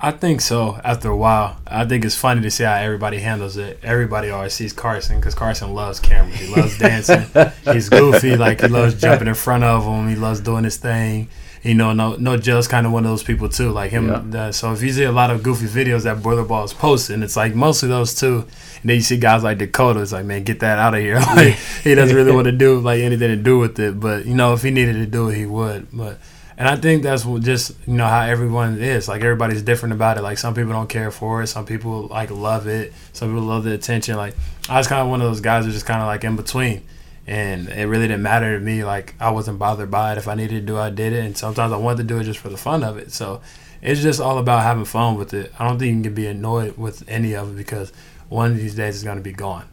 Speaker 2: I think so. After a while, I think it's funny to see how everybody handles it. Everybody always sees Carsen because Carsen loves cameras. He loves dancing. He's goofy. Like he loves jumping in front of them. He loves doing his thing. You know, no, Nojel's kind of one of those people too. Like him.
Speaker 1: Yeah.
Speaker 2: uh, so if you see a lot of goofy videos that Boiler Ball is posting, it's like mostly those two. And then you see guys like Dakota. It's like, man, get that out of here. like he doesn't really want to do like anything to do with it. But you know, if he needed to do it, he would. But and I think that's what just you know how everyone is. Like everybody's different about it. Like some people don't care for it. Some people like love it. Some people love the attention. Like I was kind of one of those guys who's just kind of like in between. And it really didn't matter to me. Like I wasn't bothered by it. If I needed to do, it, I did it. And sometimes I wanted to do it just for the fun of it. So it's just all about having fun with it. I don't think you can be annoyed with any of it because one of these days it's gonna be gone.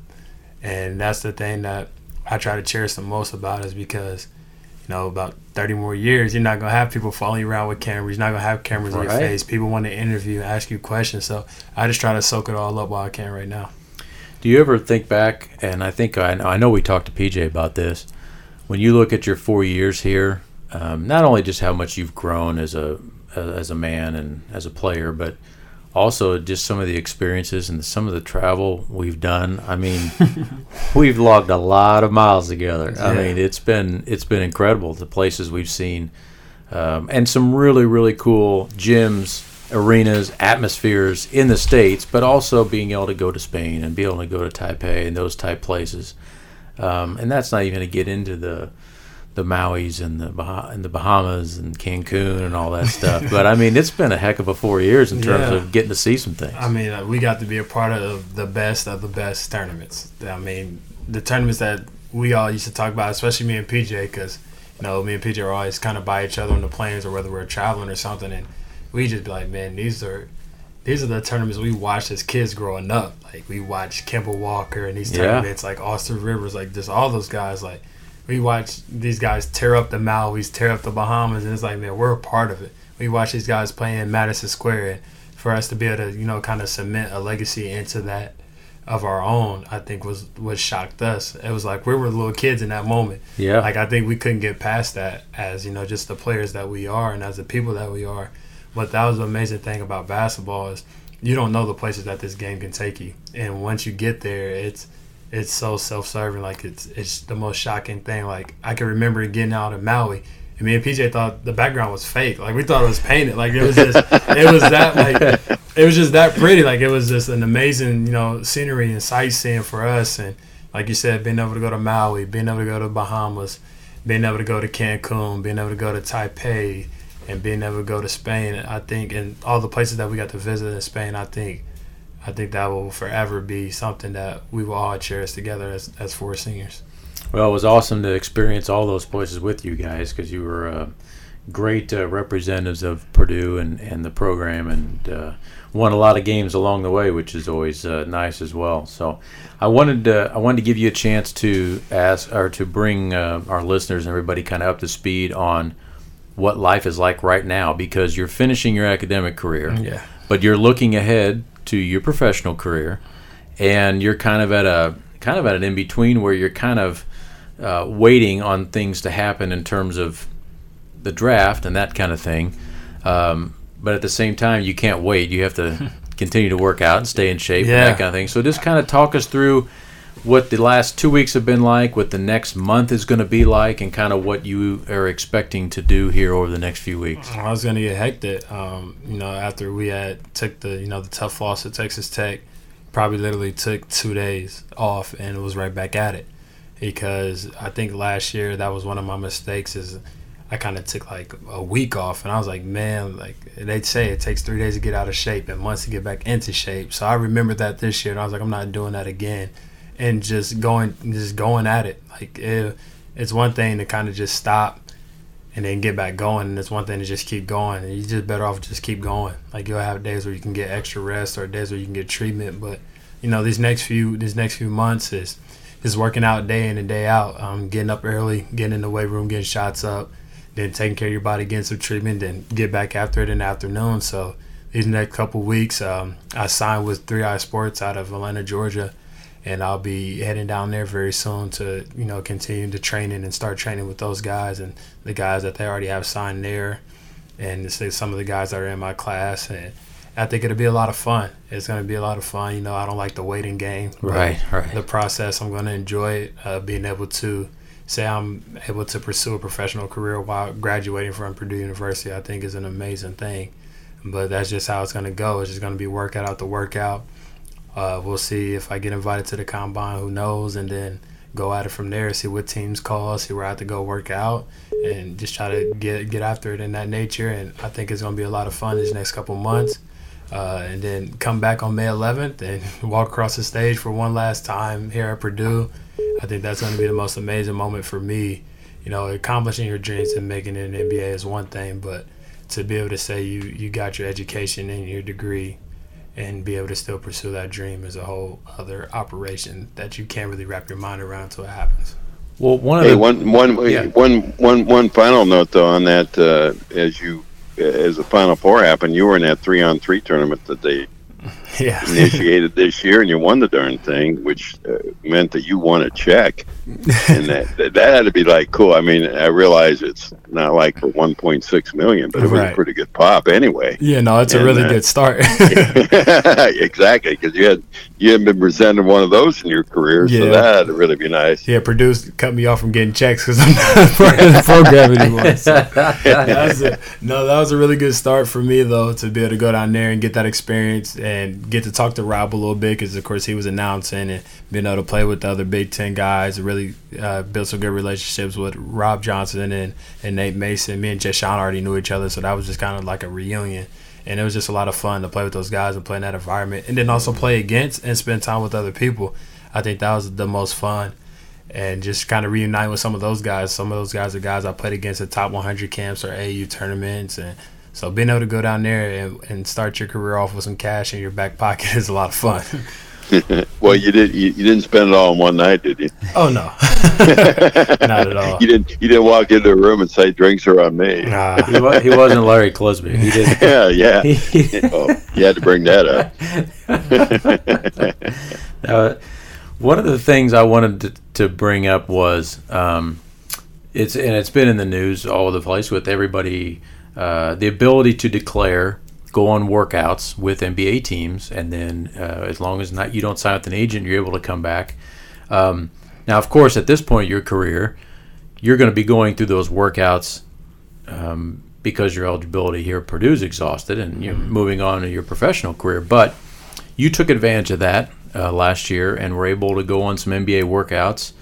Speaker 2: And that's the thing that I try to cherish the most about is because you know, about 30 more years, you're not going to have people following you around with cameras. You're not going to have cameras in your
Speaker 1: Right.
Speaker 2: face. People want to interview, ask you questions. So I just try to soak it all up while I can right now.
Speaker 1: Do you ever think back, and I think I, I know we talked to PJ about this, when you look at your four years here, um, not only just how much you've grown as a as a man and as a player, but also just some of the experiences and some of the travel we've done. I mean, we've logged a lot of miles together. I mean, it's been it's been incredible the places we've seen, um, and some really really cool gyms, arenas, atmospheres in the states, but also being able to go to Spain and be able to go to Taipei and those type places. Um, and that's not even to get into the the Maui's and the bah- and the Bahamas and Cancun and all that stuff. but I mean, it's been a heck of a four years in terms
Speaker 2: Yeah.
Speaker 1: of getting to see some things.
Speaker 2: I mean, uh, we got to be a part of the best of the best tournaments. I mean, the tournaments that we all used to talk about, especially me and PJ, because you know, me and PJ are always kind of by each other on the planes or whether we're traveling or something, and we just be like, man, these are these are the tournaments we watched as kids growing up. Like we watched Kemba Walker and these
Speaker 1: Yeah.
Speaker 2: tournaments, like Austin Rivers, like just all those guys, like. We watch these guys tear up the Maui's, tear up the Bahamas, and it's like, man, we're a part of it. We watch these guys playing in Madison Square, and for us to be able to, you know, kind of cement a legacy into that of our own, I think was what shocked us. It was like we were little kids in that moment.
Speaker 1: yeah,
Speaker 2: Like I think we couldn't get past that as you know, just the players that we are and as the people that we are. But that was the amazing thing about basketball is you don't know the places that this game can take you, and once you get there, it's it's so self-serving. Like it's it's the most shocking thing. Like I can remember getting out of Maui. And me and PJ thought the background was fake. Like we thought it was painted. Like it was just, it was that like, it was just that pretty. Like it was just an amazing, you know, scenery and sightseeing for us. And like you said, being able to go to Maui, being able to go to Bahamas, being able to go to Cancun, being able to go to Taipei, and being able to go to Spain. I think, and all the places that we got to visit in Spain, I think, I think that will forever be something that we will all cherish together as as four seniors.
Speaker 1: Well, it was awesome to experience all those places with you guys because you were uh, great uh, representatives of Purdue and, and the program, and uh, won a lot of games along the way, which is always uh, nice as well. So, I wanted to I wanted to give you a chance to ask or to bring uh, our listeners and everybody kind of up to speed on what life is like right now because you're finishing your academic career,
Speaker 2: Yeah.
Speaker 1: but you're looking ahead to your professional career, and you're kind of at a kind of at an in between where you're kind of uh, waiting on things to happen in terms of the draft and that kind of thing. Um, but at the same time, you can't wait. You have to continue to work out and stay in shape and that kind of thing. So just kind of talk us through what the last two weeks have been like, what the next month is going to be like, and kind of what you are expecting to do here over the next few weeks.
Speaker 2: I was gonna get hectic. Um, you know, after we had took the you know the tough loss at Texas Tech, probably literally took two days off and was right back at it. Because I think last year that was one of my mistakes is I kind of took like a week off and I was like, man, like they say it takes three days to get out of shape and months to get back into shape. So I remembered that this year and I was like, I'm not doing that again, and just going just going at it. Like it, it's one thing to kind of just stop and then get back going. And it's one thing to just keep going. And you just better off just keep going. Like you'll have days where you can get extra rest or days where you can get treatment. But you know, these next few these next few months is is working out day in and day out. Um, getting up early, getting in the weight room, getting shots up, then taking care of your body, getting some treatment, then get back after it in the afternoon. So these next couple weeks, um, I signed with Three Eye Sports out of Atlanta, Georgia, and I'll be heading down there very soon to you know continue to training and start training with those guys and the guys that they already have signed there, and say some of the guys that are in my class and. I think it'll be a lot of fun. It's going to be a lot of fun. You know, I don't like the waiting game.
Speaker 1: Right, right.
Speaker 2: The process, I'm going to enjoy it. Uh, being able to say I'm able to pursue a professional career while graduating from Purdue University, I think is an amazing thing. But that's just how it's going to go. It's just going to be workout out the workout. Uh, we'll see if I get invited to the combine. Who knows? And then go at it from there. See what teams call. See where I have to go work out, and just try to get get after it in that nature. And I think it's going to be a lot of fun these next couple months. Uh, and then come back on May 11th and walk across the stage for one last time here at Purdue. I think that's going to be the most amazing moment for me. You know, accomplishing your dreams and making it in the NBA is one thing, but to be able to say you you got your education and your degree and be able to still pursue that dream is a whole other operation that you can't really wrap your mind around until it happens.
Speaker 1: Well, one of
Speaker 3: Hey,
Speaker 1: the
Speaker 3: one, one,
Speaker 1: Yeah.
Speaker 3: one, one, one final note though on that. Uh, as you, as the Final Four happened, you were in that three-on-three tournament that they
Speaker 2: Yeah.
Speaker 3: initiated this year, and you won the darn thing, which uh, meant that you won a check, and that, that had to be like cool. I mean, I realize it's not like for 1.6 million, but it was
Speaker 2: Right.
Speaker 3: a pretty good pop anyway.
Speaker 2: yeah, no, it's a really
Speaker 3: uh,
Speaker 2: good start.
Speaker 3: exactly, because you had you hadn't been presented one of those in your career, so that had to really be nice.
Speaker 2: yeah, Purdue cut me off from getting checks because I'm not part of the program anymore. So. that was a, no, that was a really good start for me though to be able to go down there and get that experience and get to talk to Rob a little bit because of course he was announcing and being able to play with the other Big Ten guys. Really uh, built some good relationships with Rob Johnson and and Nate Mason. Me and Jae'Sean already knew each other, so that was just kind of like a reunion. And it was just a lot of fun to play with those guys and play in that environment, and then also play against and spend time with other people. I think that was the most fun and just kind of reunite with some of those guys. Some of those guys are guys I played against at top 100 camps or AU tournaments, and so being able to go down there and, and start your career off with some cash in your back pocket is a lot of fun.
Speaker 3: well, you did. You, you didn't spend it all in one night, did you?
Speaker 2: oh no, not at all.
Speaker 3: You didn't. You didn't walk into a room and say drinks are on me.
Speaker 2: Nah.
Speaker 1: he, wa- he wasn't Larry Clisby. He did.
Speaker 3: Yeah, yeah.
Speaker 1: He,
Speaker 3: oh, you had to bring that up.
Speaker 1: Uh, one of the things I wanted to, to bring up was um, it's and it's been in the news all over the place with everybody uh, the ability to declare go on workouts with NBA teams and then uh, as long as not you don't sign with an agent you're able to come back. Um, now, of course, at this point in your career, you're going to be going through those workouts um, because your eligibility here at Purdue is exhausted and you're moving on to your professional career. But you took advantage of that uh, last year and were able to go on some NBA workouts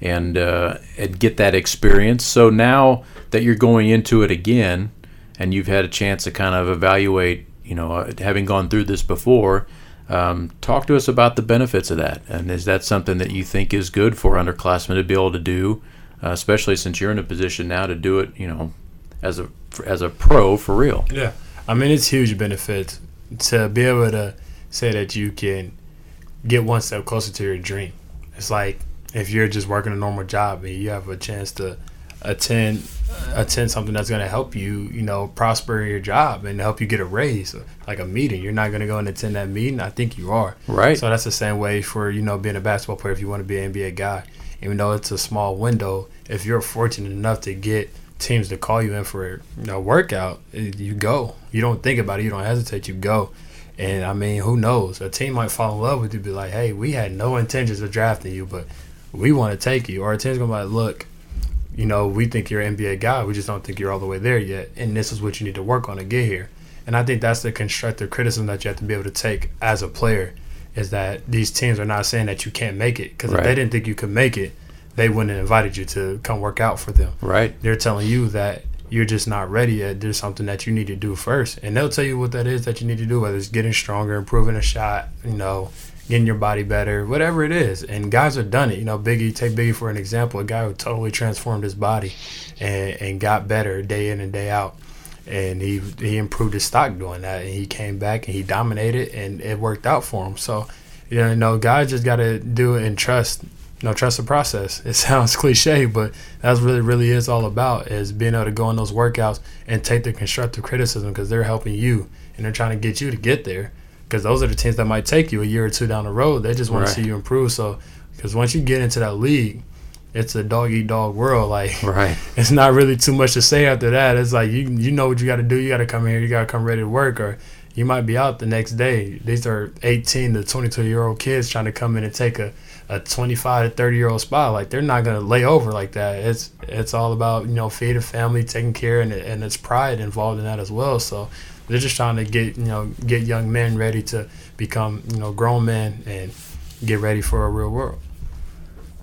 Speaker 1: and, uh, and get that experience. So now that you're going into it again and you've had a chance to kind of evaluate, you know, uh, having gone through this before, um, talk to us about the benefits of that. And is that something that you think is good for underclassmen to be able to do, uh, especially since you're in a position now to do it, you know, as a as a pro for real.
Speaker 2: Yeah, I mean it's huge benefit to be able to say that you can get one step closer to your dream. It's like if you're just working a normal job and you have a chance to attend attend something that's going to help you, you know, prosper in your job and help you get a raise, like a meeting. You're not going to go and attend that meeting. I think you are.
Speaker 1: Right.
Speaker 2: So that's the same way for you know being a basketball player. If you want to be an NBA guy, even though it's a small window, if you're fortunate enough to get teams to call you in for a you know, workout, eh, you go. You don't think about it. You don't hesitate. You go. And I mean, who knows? A team might fall in love with you, be like, "Hey, we had no intentions of drafting you, but we want to take you." Or a team's gonna be like, "Look, you know, we think you're an NBA guy. We just don't think you're all the way there yet, and this is what you need to work on to get here." And I think that's the constructive criticism that you have to be able to take as a player, is that these teams are not saying that you can't make it because
Speaker 1: Right.
Speaker 2: if they didn't think you could make it, they wouldn't have invited you to come work out for them
Speaker 1: Right.
Speaker 2: they're telling you that you're just not ready yet. There's something that you need to do first, and they'll tell you what that is that you need to do. Whether it's getting stronger, improving a shot, you know, getting your body better, whatever it is. And guys have done it. You know, Biggie, take Biggie for an example. A guy who totally transformed his body and, and got better day in and day out. And he he improved his stock doing that, and he came back and he dominated, and it worked out for him. So, you know, guys just got to do it and trust you know, trust the process. It sounds cliche, but that's really, really is all about is being able to go in those workouts and take the constructive criticism because they're helping you and they're trying to get you to get there. Because those are the teams that might take you a year or two down the road. They just want
Speaker 1: Right.
Speaker 2: to see you improve. So, because once you get into that league, it's a dog eat dog world. Like,
Speaker 1: Right.
Speaker 2: it's not really too much to say after that. It's like you you know what you got to do. You got to come here. You got to come ready to work, or you might be out the next day. These are 18 to 22 year old kids trying to come in and take a, a 25 to 30 year old spot. Like they're not gonna lay over like that. It's it's all about you know feeding family, taking care, and and it's pride involved in that as well. So they're just trying to get you know get young men ready to become you know grown men and get ready for a real world.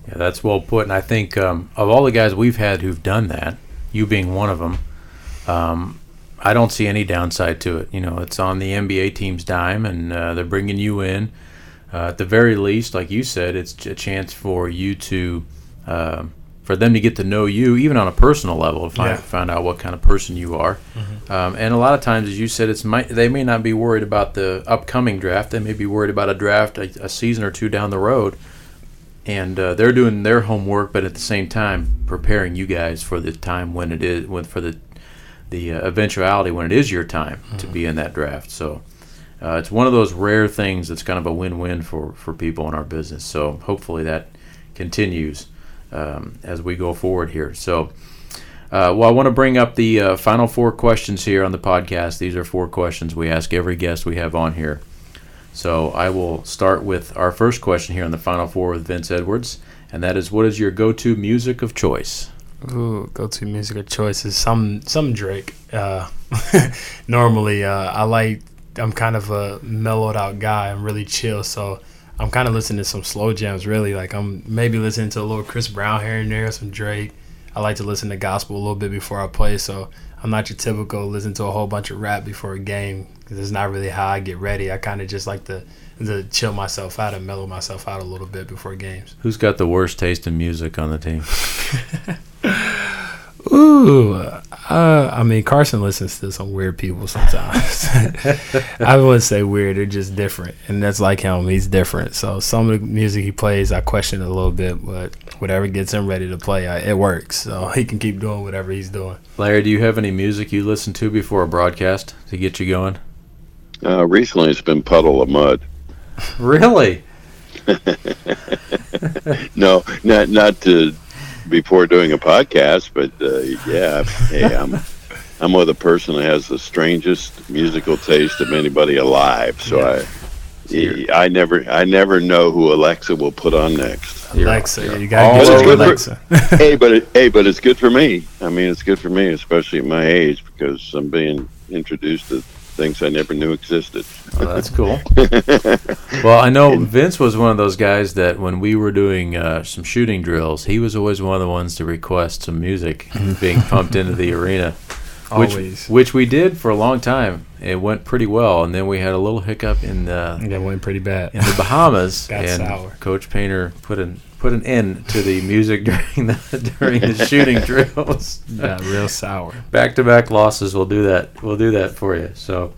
Speaker 1: Yeah, that's well put. And I think um, of all the guys we've had who've done that, you being one of them, um, I don't see any downside to it. You know, it's on the NBA team's dime, and uh, they're bringing you in. Uh, at the very least, like you said, it's a chance for you to, um for them to get to know you, even on a personal level, to find,
Speaker 2: Yeah.
Speaker 1: find out what kind of person you are. Um, and a lot of times, as you said, it's might, they may not be worried about the upcoming draft. They may be worried about a draft a, a season or two down the road and uh, they're doing their homework, but at the same time preparing you guys for the time when it is when for the the uh, eventuality when it is your time to be in that draft. So uh, it's one of those rare things that's kind of a win-win for for people in our business. So hopefully that continues um, as we go forward here. So. Uh, well, I want to bring up the uh, final four questions here on the podcast. These are four questions we ask every guest we have on here. So I will start with our first question here on the Final Four with Vince Edwards, and that is, what is your go-to music of choice?
Speaker 2: Ooh, go to music of choice is some some Drake. Uh, normally, uh, I like. I'm kind of a mellowed out guy. I'm really chill, so I'm kind of listening to some slow jams. Really, like I'm maybe listening to a little Chris Brown here and there, some Drake. I like to listen to gospel a little bit before I play, so I'm not your typical listen to a whole bunch of rap before a game because it's not really how I get ready. I kind of just like to to chill myself out and mellow myself out a little bit before games.
Speaker 1: Who's got the worst taste in music on the team?
Speaker 2: Ooh, uh, I mean Carsen listens to some weird people sometimes. I wouldn't say weird; they're just different, and that's like him. He's different. So some of the music he plays, I question a little bit, but whatever gets him ready to play, I, it works. So he can keep doing whatever he's doing.
Speaker 1: Larry, do you have any music you listen to before a broadcast to get you going?
Speaker 3: Uh, recently, it's been Puddle of Mudd.
Speaker 1: Really?
Speaker 3: No, not not to before doing a podcast, but uh, yeah, hey, I'm I'm with a person that has the strangest musical taste of anybody alive. So I, I never I never know who Alexa will put on next.
Speaker 2: Alexa,
Speaker 1: you're
Speaker 2: you gotta
Speaker 1: all
Speaker 2: get
Speaker 3: over
Speaker 2: your
Speaker 3: the-
Speaker 2: Alexa.
Speaker 3: hey, but it, hey, but it's good for me. I mean, it's good for me, especially at my age, because I'm being introduced to things I never knew existed.
Speaker 1: Oh, that's cool. well, I know Vince was one of those guys that when we were doing uh, some shooting drills, he was always one of the ones to request some music being pumped into the arena. Which,
Speaker 2: Always.
Speaker 1: which we did for a long time. It went pretty well, and then we had a little hiccup in the
Speaker 2: That went pretty bad.
Speaker 1: in the Bahamas,
Speaker 2: Got
Speaker 1: and
Speaker 2: sour.
Speaker 1: Coach Painter put an put an end to the music during the during the shooting drills.
Speaker 2: Got real sour.
Speaker 1: Back to back losses will do that. We'll do that for you. So,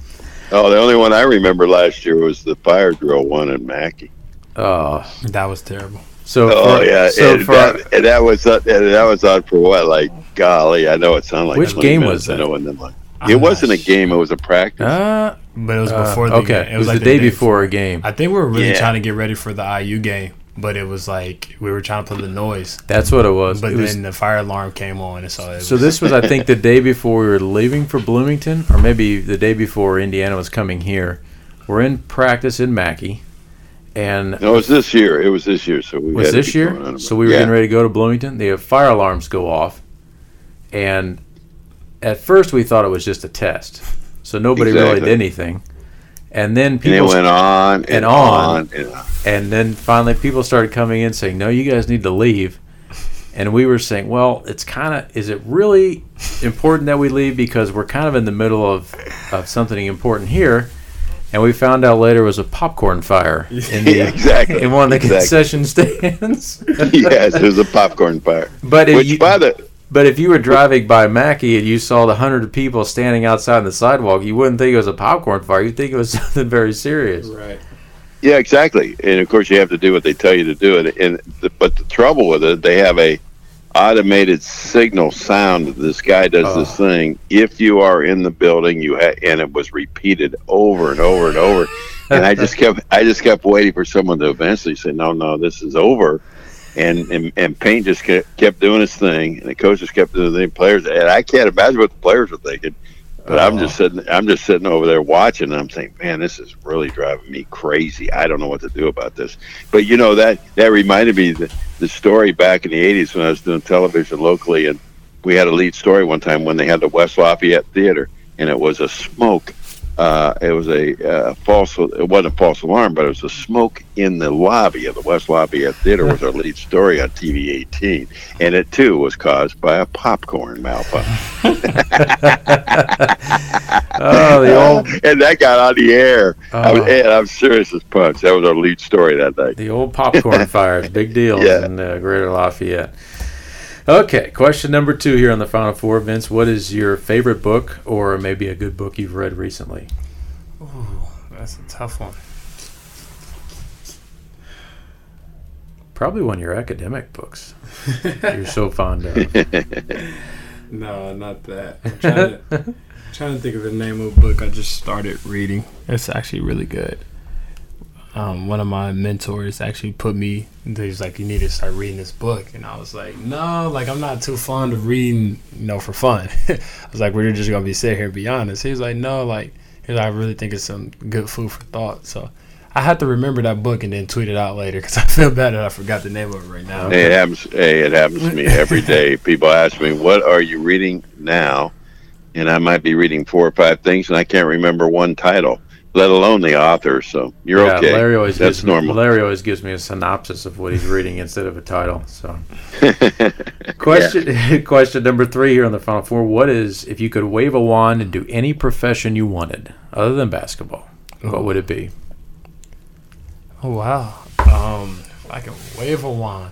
Speaker 3: Oh, the only one I remember last year was the fire drill one in Mackey.
Speaker 1: Oh,
Speaker 2: That was terrible.
Speaker 1: so
Speaker 3: Oh
Speaker 1: for-
Speaker 3: yeah,
Speaker 1: So
Speaker 3: and,
Speaker 1: for
Speaker 3: that, and that was uh, and that was on for what? Like, golly, I know it sounded like
Speaker 1: Which game
Speaker 3: minutes,
Speaker 1: was
Speaker 3: I
Speaker 1: that?
Speaker 3: know, and then like,
Speaker 2: I'm
Speaker 3: it wasn't a game; it was a practice.
Speaker 1: uh,
Speaker 2: But it was
Speaker 1: uh,
Speaker 2: before the
Speaker 1: okay,
Speaker 2: game.
Speaker 1: it was, like the day before a game.
Speaker 2: I think we were really
Speaker 3: Yeah.
Speaker 2: trying to get ready for the IU game, but it was like we were trying to put the noise.
Speaker 1: That's what it was.
Speaker 2: But
Speaker 1: It was-
Speaker 2: then the fire alarm came on, and so it
Speaker 1: So
Speaker 2: was,
Speaker 1: this was, I think, the day before we were leaving for Bloomington, or maybe the day before Indiana was coming here. We're in practice in Mackey, and
Speaker 3: No, it was this year. It was this year. So we
Speaker 1: was
Speaker 3: had
Speaker 1: this year. So we were
Speaker 3: yeah.
Speaker 1: getting ready to go to Bloomington. The fire alarms go off, and at first we thought it was just a test, so nobody really did anything. And then
Speaker 3: And it
Speaker 1: people,
Speaker 3: went on and,
Speaker 1: and on.
Speaker 3: on. and on.
Speaker 1: and then finally people started coming in saying, "No, you guys need to leave." And we were saying, "Well, it's kind of is it really important that we leave because we're kind of in the middle of of something important here." And we found out later it was a popcorn fire in the
Speaker 3: Yeah, exactly.
Speaker 1: in one of the
Speaker 3: Exactly.
Speaker 1: concession stands.
Speaker 3: yes, it was a popcorn fire.
Speaker 1: But
Speaker 3: Which,
Speaker 1: you,
Speaker 3: by the
Speaker 1: but if you were driving by Mackey and you saw the hundred of people standing outside on the sidewalk, you wouldn't think it was a popcorn fire. You'd think it was something very serious.
Speaker 2: right.
Speaker 3: Yeah, exactly. And of course, you have to do what they tell you to do. And, and the, but the trouble with it, they have a automated signal sound. This guy does this
Speaker 1: Oh.
Speaker 3: thing. If you are in the building, you ha- and it was repeated over and over and over. and I just kept, I just kept waiting for someone to eventually say, "No, no, this is over." And and, and Payne just kept, kept doing his thing, and the coaches kept doing the thing, players. And I can't imagine what the players were thinking. But I'm
Speaker 1: Oh.
Speaker 3: just sitting. I'm just sitting over there watching. And I'm saying, man, this is really driving me crazy. I don't know what to do about this. But you know that that reminded me the the story back in the '80s when I was doing television locally, and we had a lead story one time when they had the West Lafayette Theater, and it was a smoke. Uh, it was a uh, false. It wasn't a false alarm, but it was a smoke in the lobby of the West Lafayette Theater. was our lead story on TV 18, and it too was caused by a popcorn malfunction.
Speaker 1: Oh, the old
Speaker 3: and that got on the air. I was, and I'm serious as punch. That was our lead story that night.
Speaker 1: The old popcorn fires, big deal
Speaker 3: Yeah.
Speaker 1: in uh, Greater Lafayette. Okay, question number two here on the Final Four, Vince. What is your favorite book, or maybe a good book you've read recently?
Speaker 2: Ooh, that's a tough one.
Speaker 1: Probably one of your academic books you're so fond of.
Speaker 2: No, not that. I'm trying to, trying to think of the name of a book I just started reading. It's actually really good. Um, one of my mentors actually put me. He's like, "You need to start reading this book," and I was like, "No, like I'm not too fond of reading, you know, for fun." I was like, "We're just gonna be sitting here and be honest." He was like, "No, like, he's like, I really think it's some good food for thought." So I had to remember that book and then tweet it out later because I feel bad that I forgot the name of it right now.
Speaker 3: Hey, it happens. Hey, it happens to me every day. People ask me, "What are you reading now?" And I might be reading four or five things, and I can't remember one title, let alone the author. So you're
Speaker 1: yeah,
Speaker 3: okay.
Speaker 1: Larry always
Speaker 3: That's
Speaker 1: gives me,
Speaker 3: normal.
Speaker 1: Larry always gives me a synopsis of what he's reading instead of a title. So, question question number three here on the Final Four: What is if you could wave a wand and do any profession you wanted other than basketball? What would it be?
Speaker 2: Oh wow. Um, if I can wave a wand,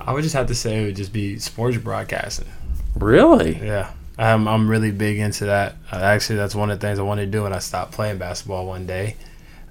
Speaker 2: I would just have to say it would just be sports broadcasting.
Speaker 1: Really?
Speaker 2: Yeah. I'm I'm really big into that. Uh, actually, that's one of the things I wanted to do when I stopped playing basketball one day.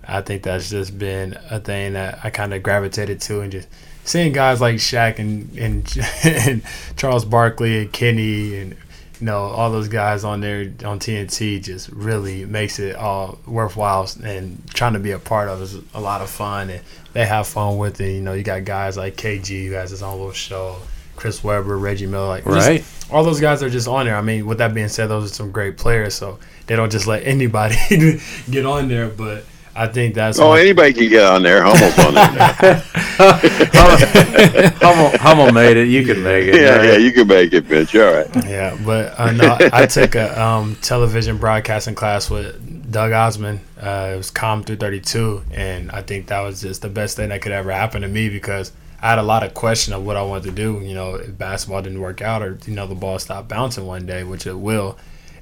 Speaker 2: I think that's just been a thing that I kind of gravitated to, and just seeing guys like Shaq and and, and Charles Barkley and Kenny and you know all those guys on there on TNT just really makes it all worthwhile. And trying to be a part of is a lot of fun, and they have fun with it. You know, you got guys like KG who has his own little show. Chris Webber, Reggie Miller, like just-
Speaker 1: Right.
Speaker 2: all those guys are just on there. I mean, with that being said, those are some great players, so they don't just let anybody get on there. But I think that's
Speaker 3: oh,
Speaker 2: one-
Speaker 3: anybody can get on there. Hummel's on there.
Speaker 1: Hummel, Hummel made it. You can make it.
Speaker 3: yeah,
Speaker 1: right?
Speaker 3: yeah, you can make it, bitch. All right.
Speaker 2: yeah. But uh, no, I took a um, television broadcasting class with Doug Osmond. Uh, it was Com 332, and I think that was just the best thing that could ever happen to me because I had a lot of question of what I wanted to do. You know, if basketball didn't work out, or you know, the ball stopped bouncing one day, which it will,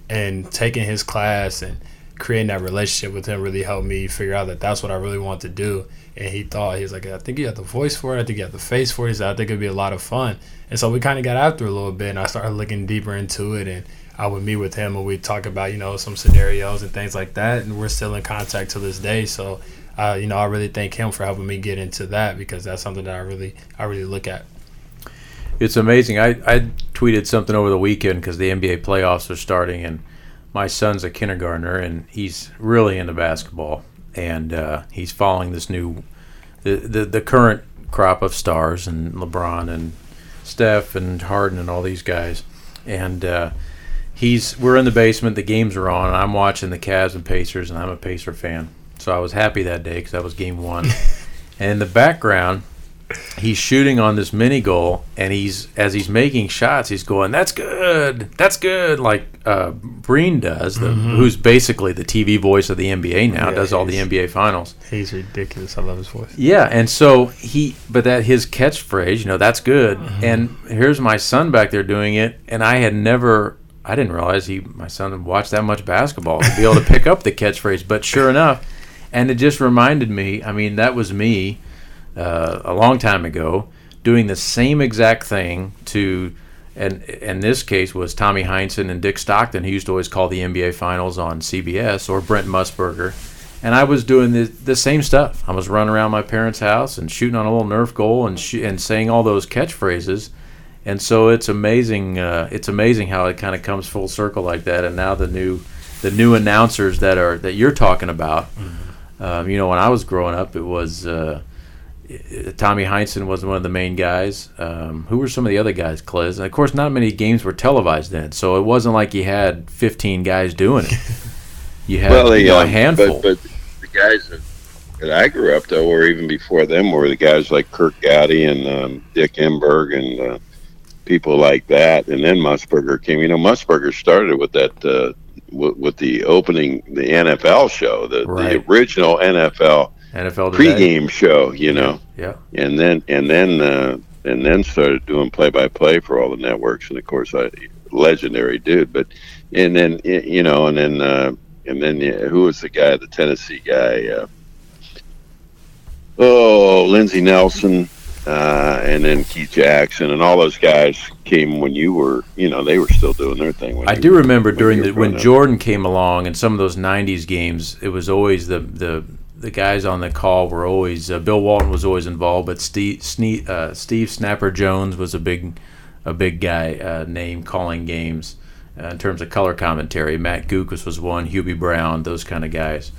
Speaker 2: and taking his class and creating that relationship with him really helped me figure out that that's what I really want to do. And he thought he was like, I think you got the voice for it. I think you got the face for it. He said, I think it'd be a lot of fun. And so we kind of got after a little bit, and I started looking deeper into it. And I would meet with him, and we'd talk about you know some scenarios and things like that. And we're still in contact to this day. So, you know, I really thank him for helping me get into that because that's something that I really I really look at.
Speaker 1: It's amazing. I, I tweeted something over the weekend because the NBA playoffs are starting, and my son's a kindergartner, and he's really into basketball, and uh, he's following this new, the, the the current crop of stars, and LeBron and Steph and Harden and all these guys, and uh, he's we're in the basement. The games are on, and I'm watching the Cavs and Pacers, and I'm a Pacer fan, so I was happy that day because that was game one, and in the background he's shooting on this mini goal and he's as he's making shots he's going that's good that's good like uh, Breen does the,
Speaker 2: Mhm.
Speaker 1: who's basically the TV voice of the NBA now
Speaker 2: Yeah,
Speaker 1: does all the NBA finals
Speaker 2: He's ridiculous. I love his voice.
Speaker 1: yeah and so he but that his catchphrase you know that's good and here's my son back there doing it and I had never I didn't realize he my son watched that much basketball to be able to pick up the catchphrase but sure enough and it just reminded me I mean that was me uh, a long time ago doing the same exact thing to and in this case was Tommy Heinsohn and Dick Stockton who used to always call the NBA finals on CBS or Brent Musburger. And I was doing the, the same stuff. I was running around my parents house and shooting on a little Nerf goal and sh- and saying all those catchphrases. And so it's amazing uh, it's amazing how it kind of comes full circle like that. And now the new the new announcers that are that you're talking about um, you know when I was growing up it was uh, Tommy Heinsohn was one of the main guys. Um, who were some of the other guys, Cliz? And of course, not many games were televised then, so it wasn't like you had 15 guys doing it. You had
Speaker 3: well,
Speaker 1: you know, a
Speaker 3: um,
Speaker 1: handful.
Speaker 3: But, but the guys that, that I grew up though, or even before them, were the guys like Curt Gowdy and um, Dick Enberg and uh, people like that. And then Musburger came. You know, Musburger started with that uh, with, with the opening the NFL show, the,
Speaker 1: Right.
Speaker 3: the original NFL
Speaker 1: NFL today.
Speaker 3: pregame show. You know,
Speaker 1: Yeah,
Speaker 3: and then and then uh, and then started doing play by play for all the networks. And of course, I legendary dude. But and then you know, and then uh, and then yeah, who was the guy, the Tennessee guy? Uh, oh, Lindsey Nelson. Uh, and then Keith Jackson and all those guys came when you were, you know, they were still doing their thing. When
Speaker 1: I do
Speaker 3: were-
Speaker 1: remember
Speaker 3: when
Speaker 1: during the when. Jordan came along and some of those '90s games, it was always the the the guys on the call were always uh, Bill Walton was always involved, but Steve Sne- uh, Steve Snapper Jones was a big a big guy uh, name calling games uh, in terms of color commentary. Matt Guokas was one, Hubie Brown, those kind of guys.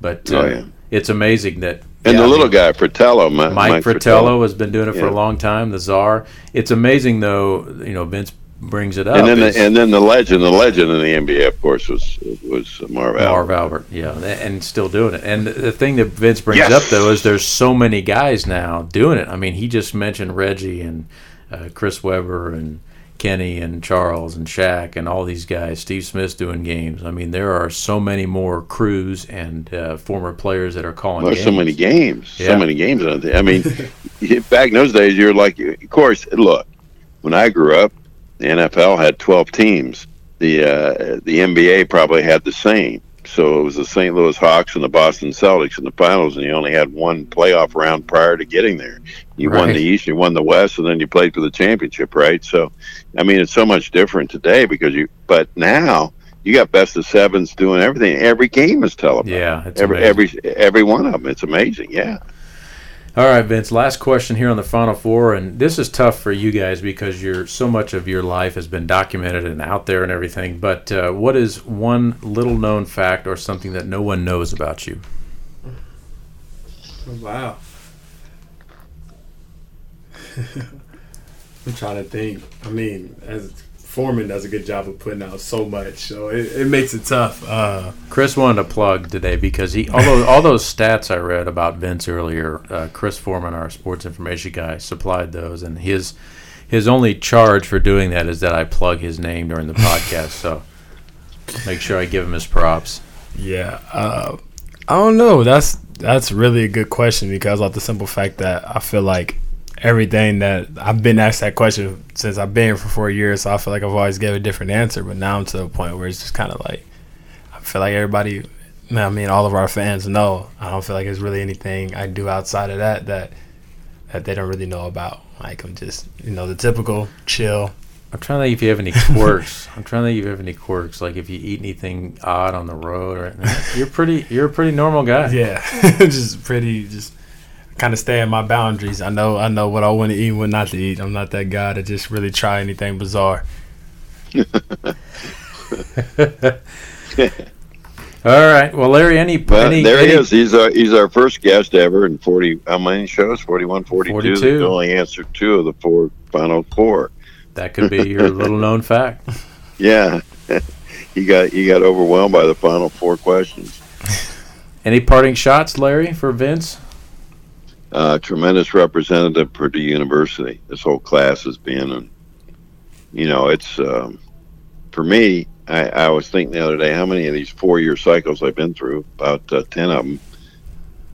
Speaker 1: But uh,
Speaker 3: Oh, yeah.
Speaker 1: it's amazing that
Speaker 3: and
Speaker 1: yeah,
Speaker 3: the
Speaker 1: I
Speaker 3: little
Speaker 1: mean,
Speaker 3: guy, Fratello, Mi-
Speaker 1: Mike, Fratello has been doing it for
Speaker 3: Yeah.
Speaker 1: a long time. The czar. It's amazing though. You know, Vince brings it up.
Speaker 3: and then the, and then the legend, the legend in the NBA, of course, was was Marv Albert.
Speaker 1: Marv Albert, yeah, and still doing it. And the thing that Vince brings
Speaker 3: Yes.
Speaker 1: up though is there's so many guys now doing it. I mean, he just mentioned Reggie and uh, Chris Webber and Kenny and Charles and Shaq and all these guys. Steve Smith's doing games. I mean, there are so many more crews and uh, former players that are calling.
Speaker 3: There's
Speaker 1: games.
Speaker 3: so many games,
Speaker 1: Yeah.
Speaker 3: so many games. I mean, back in those days, you're like, of course, look, when I grew up, the NFL had 12 teams. The uh, the NBA probably had the same. So it was the St. Louis Hawks and the Boston Celtics in the finals, and you only had one playoff round prior to getting there. You won the East, you won the West, and then you played for the championship, right? So, I mean, it's so much different today because you. But now you got best of sevens doing everything. Every game is televised.
Speaker 1: Yeah, it's
Speaker 3: every
Speaker 1: amazing.
Speaker 3: every every one of them. It's amazing. Yeah.
Speaker 1: All right, Vince. Last question here on the Final Four, and this is tough for you guys because you're so much of your life has been documented and out there and everything. But uh, what is one little known fact or something that no one knows about you?
Speaker 2: Wow. I'm trying to think. I mean, as Foreman does a good job of putting out so much, so it, it makes it tough. Uh,
Speaker 1: Chris wanted to plug today because he all those, all those stats I read about Vince earlier. Uh, Chris Foreman, our sports information guy, supplied those, and his his only charge for doing that is that I plug his name during the podcast. So make sure I give him his props.
Speaker 2: yeah, uh, I don't know. That's that's really a good question because of the simple fact that I feel like everything that I've been asked that question since I've been here for four years. So I feel like I've always gave a different answer, but now I'm to a point where it's just kind of like I feel like everybody I mean, all of our fans know. I don't feel like there's really anything I do outside of that that that they don't really know about. Like I'm just, you know, the typical chill.
Speaker 1: I'm trying to think if you have any quirks. I'm trying to think if you have any quirks, like if you eat anything odd on the road or anything. You're pretty. You're a pretty normal guy.
Speaker 2: Yeah, just pretty. Just kind of stay in my boundaries. I know. I know what I want to eat, and what not to eat. I'm not that guy to just really try anything bizarre.
Speaker 1: All right. Well, Larry, any,
Speaker 3: Well,
Speaker 1: any
Speaker 3: there
Speaker 1: any,
Speaker 3: he is. He's our he's our first guest ever in forty. How many shows? 41, 42.
Speaker 1: 42.
Speaker 3: He only answered two of the four final four.
Speaker 1: That could be your little known fact.
Speaker 3: Yeah, he got he got overwhelmed by the final four questions.
Speaker 1: Any parting shots, Larry, for Vince?
Speaker 3: Uh, tremendous representative of Purdue University. This whole class has been, and you know, it's um, for me. I, I was thinking the other day how many of these four-year cycles I've been through. About uh, ten of them,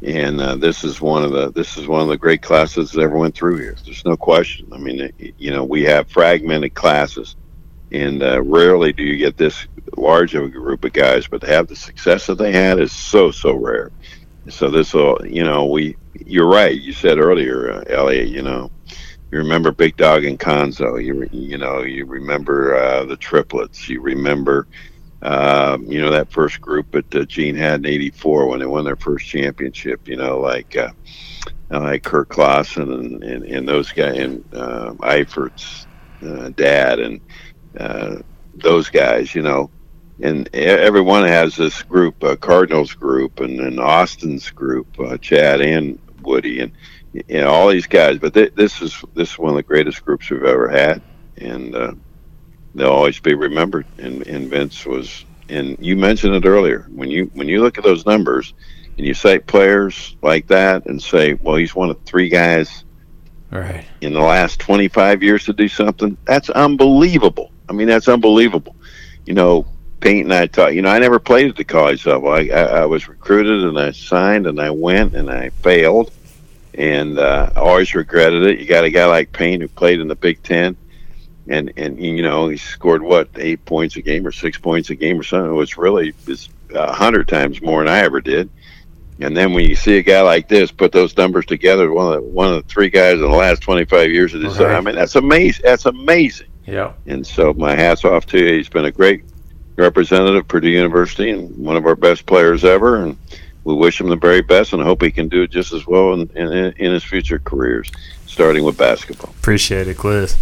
Speaker 3: and uh, this is one of the this is one of the great classes that ever went through here. There's no question. I mean, it, you know, we have fragmented classes, and uh, rarely do you get this large of a group of guys. But to have the success that they had is so so rare. So this will, you know, we. You're right. You said earlier, uh, Elliot. You know, you remember Big Dog and Cuonzo. You re- you know you remember uh, the triplets. You remember um, you know that first group that uh, Gene had in '84 when they won their first championship. You know like uh, like Kirk Clausen and, and, and those guys and uh, Eifert's uh, dad and uh, those guys. You know. And everyone has this group, uh, Cardinals group, and then Austin's group, uh, Chad and Woody, and you know all these guys. But th- this is this is one of the greatest groups we've ever had, and uh, they'll always be remembered. And, and Vince was, and you mentioned it earlier when you when you look at those numbers and you cite players like that and say, well, he's one of three guys
Speaker 1: All right.
Speaker 3: in the last 25 years to do something. That's unbelievable. I mean, that's unbelievable. You know, Payne and I talked. You know, I never played at the college level. I, I, I was recruited and I signed and I went and I failed, and uh, I always regretted it. You got a guy like Payne who played in the Big Ten, and and you know he scored what eight points a game or six points a game or something. It was really is a hundred times more than I ever did. And then when you see a guy like this put those numbers together, one of the, one of the three guys in the last 25 years of this,
Speaker 1: Right.
Speaker 3: I mean, that's amazing. That's amazing.
Speaker 1: Yeah.
Speaker 3: And so my hat's off to you. He's been a great representative of Purdue University and one of our best players ever. And we wish him the very best and hope he can do it just as well in, in, in his future careers, starting with basketball.
Speaker 2: Appreciate it, Quiz.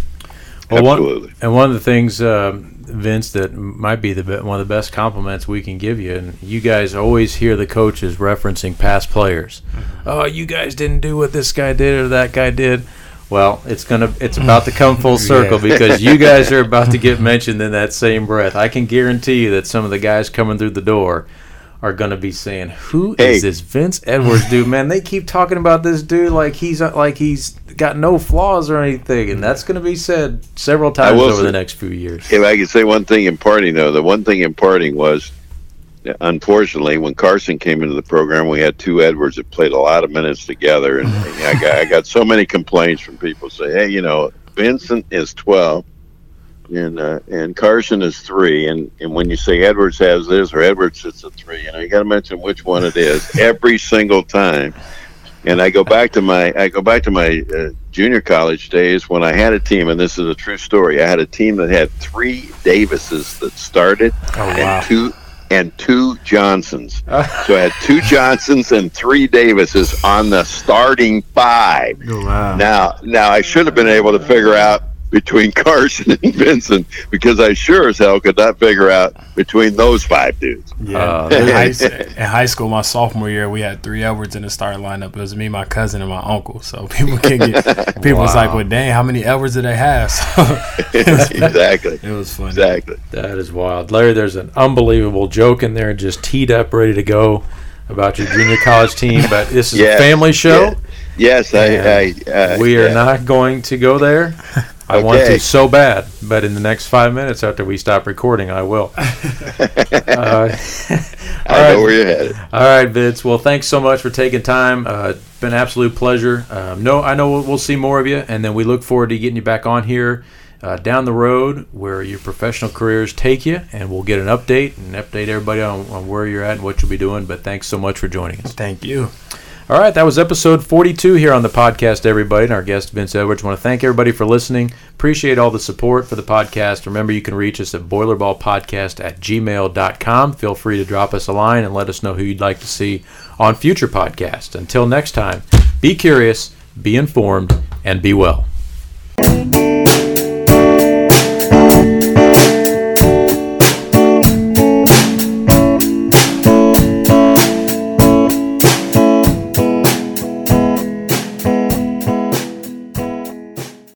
Speaker 1: Well, one-
Speaker 3: Absolutely.
Speaker 1: And one of the things, um, Vince, that might be the be- one of the best compliments we can give you, and you guys always hear the coaches referencing past players. Oh, you guys didn't do what this guy did or that guy did. Well, it's gonna, it's about to come full circle
Speaker 2: Yeah.
Speaker 1: because you guys are about to get mentioned in that same breath. I can guarantee you that some of the guys coming through the door are gonna be saying, "Who is
Speaker 3: Hey.
Speaker 1: this Vince Edwards dude? Man, they keep talking about this dude like he's uh, like he's got no flaws or anything," and that's gonna be said several times over the next few years.
Speaker 3: If I could say one thing in parting, though, the one thing in parting was, uh, unfortunately, when Carsen came into the program, we had two Edwards that played a lot of minutes together, and I got I got so many complaints from people say, hey, you know, Vincent is twelve, and uh, and Carsen is three, and and when you say Edwards has this or Edwards it's a three, you know, you got to mention which one it is every single time. And I go back to my I go back to my uh, junior college days when I had a team, and this is a true story. I had a team that had three Davises that started,
Speaker 2: Oh wow.
Speaker 3: and two and two Johnsons. so I had two Johnsons and three Davises on the starting five.
Speaker 2: Oh, wow.
Speaker 3: Now, now I should have been able to figure out between Carsen and Vincent because I sure as hell could not figure out between those five dudes.
Speaker 2: Yeah.
Speaker 1: Uh,
Speaker 2: in, high, in high school, my sophomore year, we had three Edwards in the starting lineup. It was me, my cousin, and my uncle. So people can get people was like, "Well, dang, how many Edwards did they have?" So it was,
Speaker 3: exactly,
Speaker 2: it was funny.
Speaker 3: exactly.
Speaker 1: That is wild, Larry. There's an unbelievable joke in there, just teed up, ready to go about your junior college team. But this is
Speaker 3: Yeah,
Speaker 1: a family show.
Speaker 3: yeah. Yes, I. I uh,
Speaker 1: we are
Speaker 3: yeah.
Speaker 1: not going to go there. I want to so bad, but in the next five minutes after we stop recording, I will. uh,
Speaker 3: I
Speaker 1: all right.
Speaker 3: know where you're headed.
Speaker 1: All right, Vince. Well, thanks so much for taking time. Uh, it's been an absolute pleasure. Um, no, I know we'll, we'll see more of you, and then we look forward to getting you back on here uh, down the road where your professional careers take you, and we'll get an update and update everybody on, on where you're at and what you'll be doing. But thanks so much for joining us.
Speaker 2: Thank you.
Speaker 1: All right, that was episode 42 here on the podcast, everybody. And our guest, Vince Edwards. want to thank everybody for listening. Appreciate all the support for the podcast. Remember, you can reach us at boilerballpodcast at gmail.com. Feel free to drop us a line and let us know who you'd like to see on future podcasts. Until next time, be curious, be informed, and be well.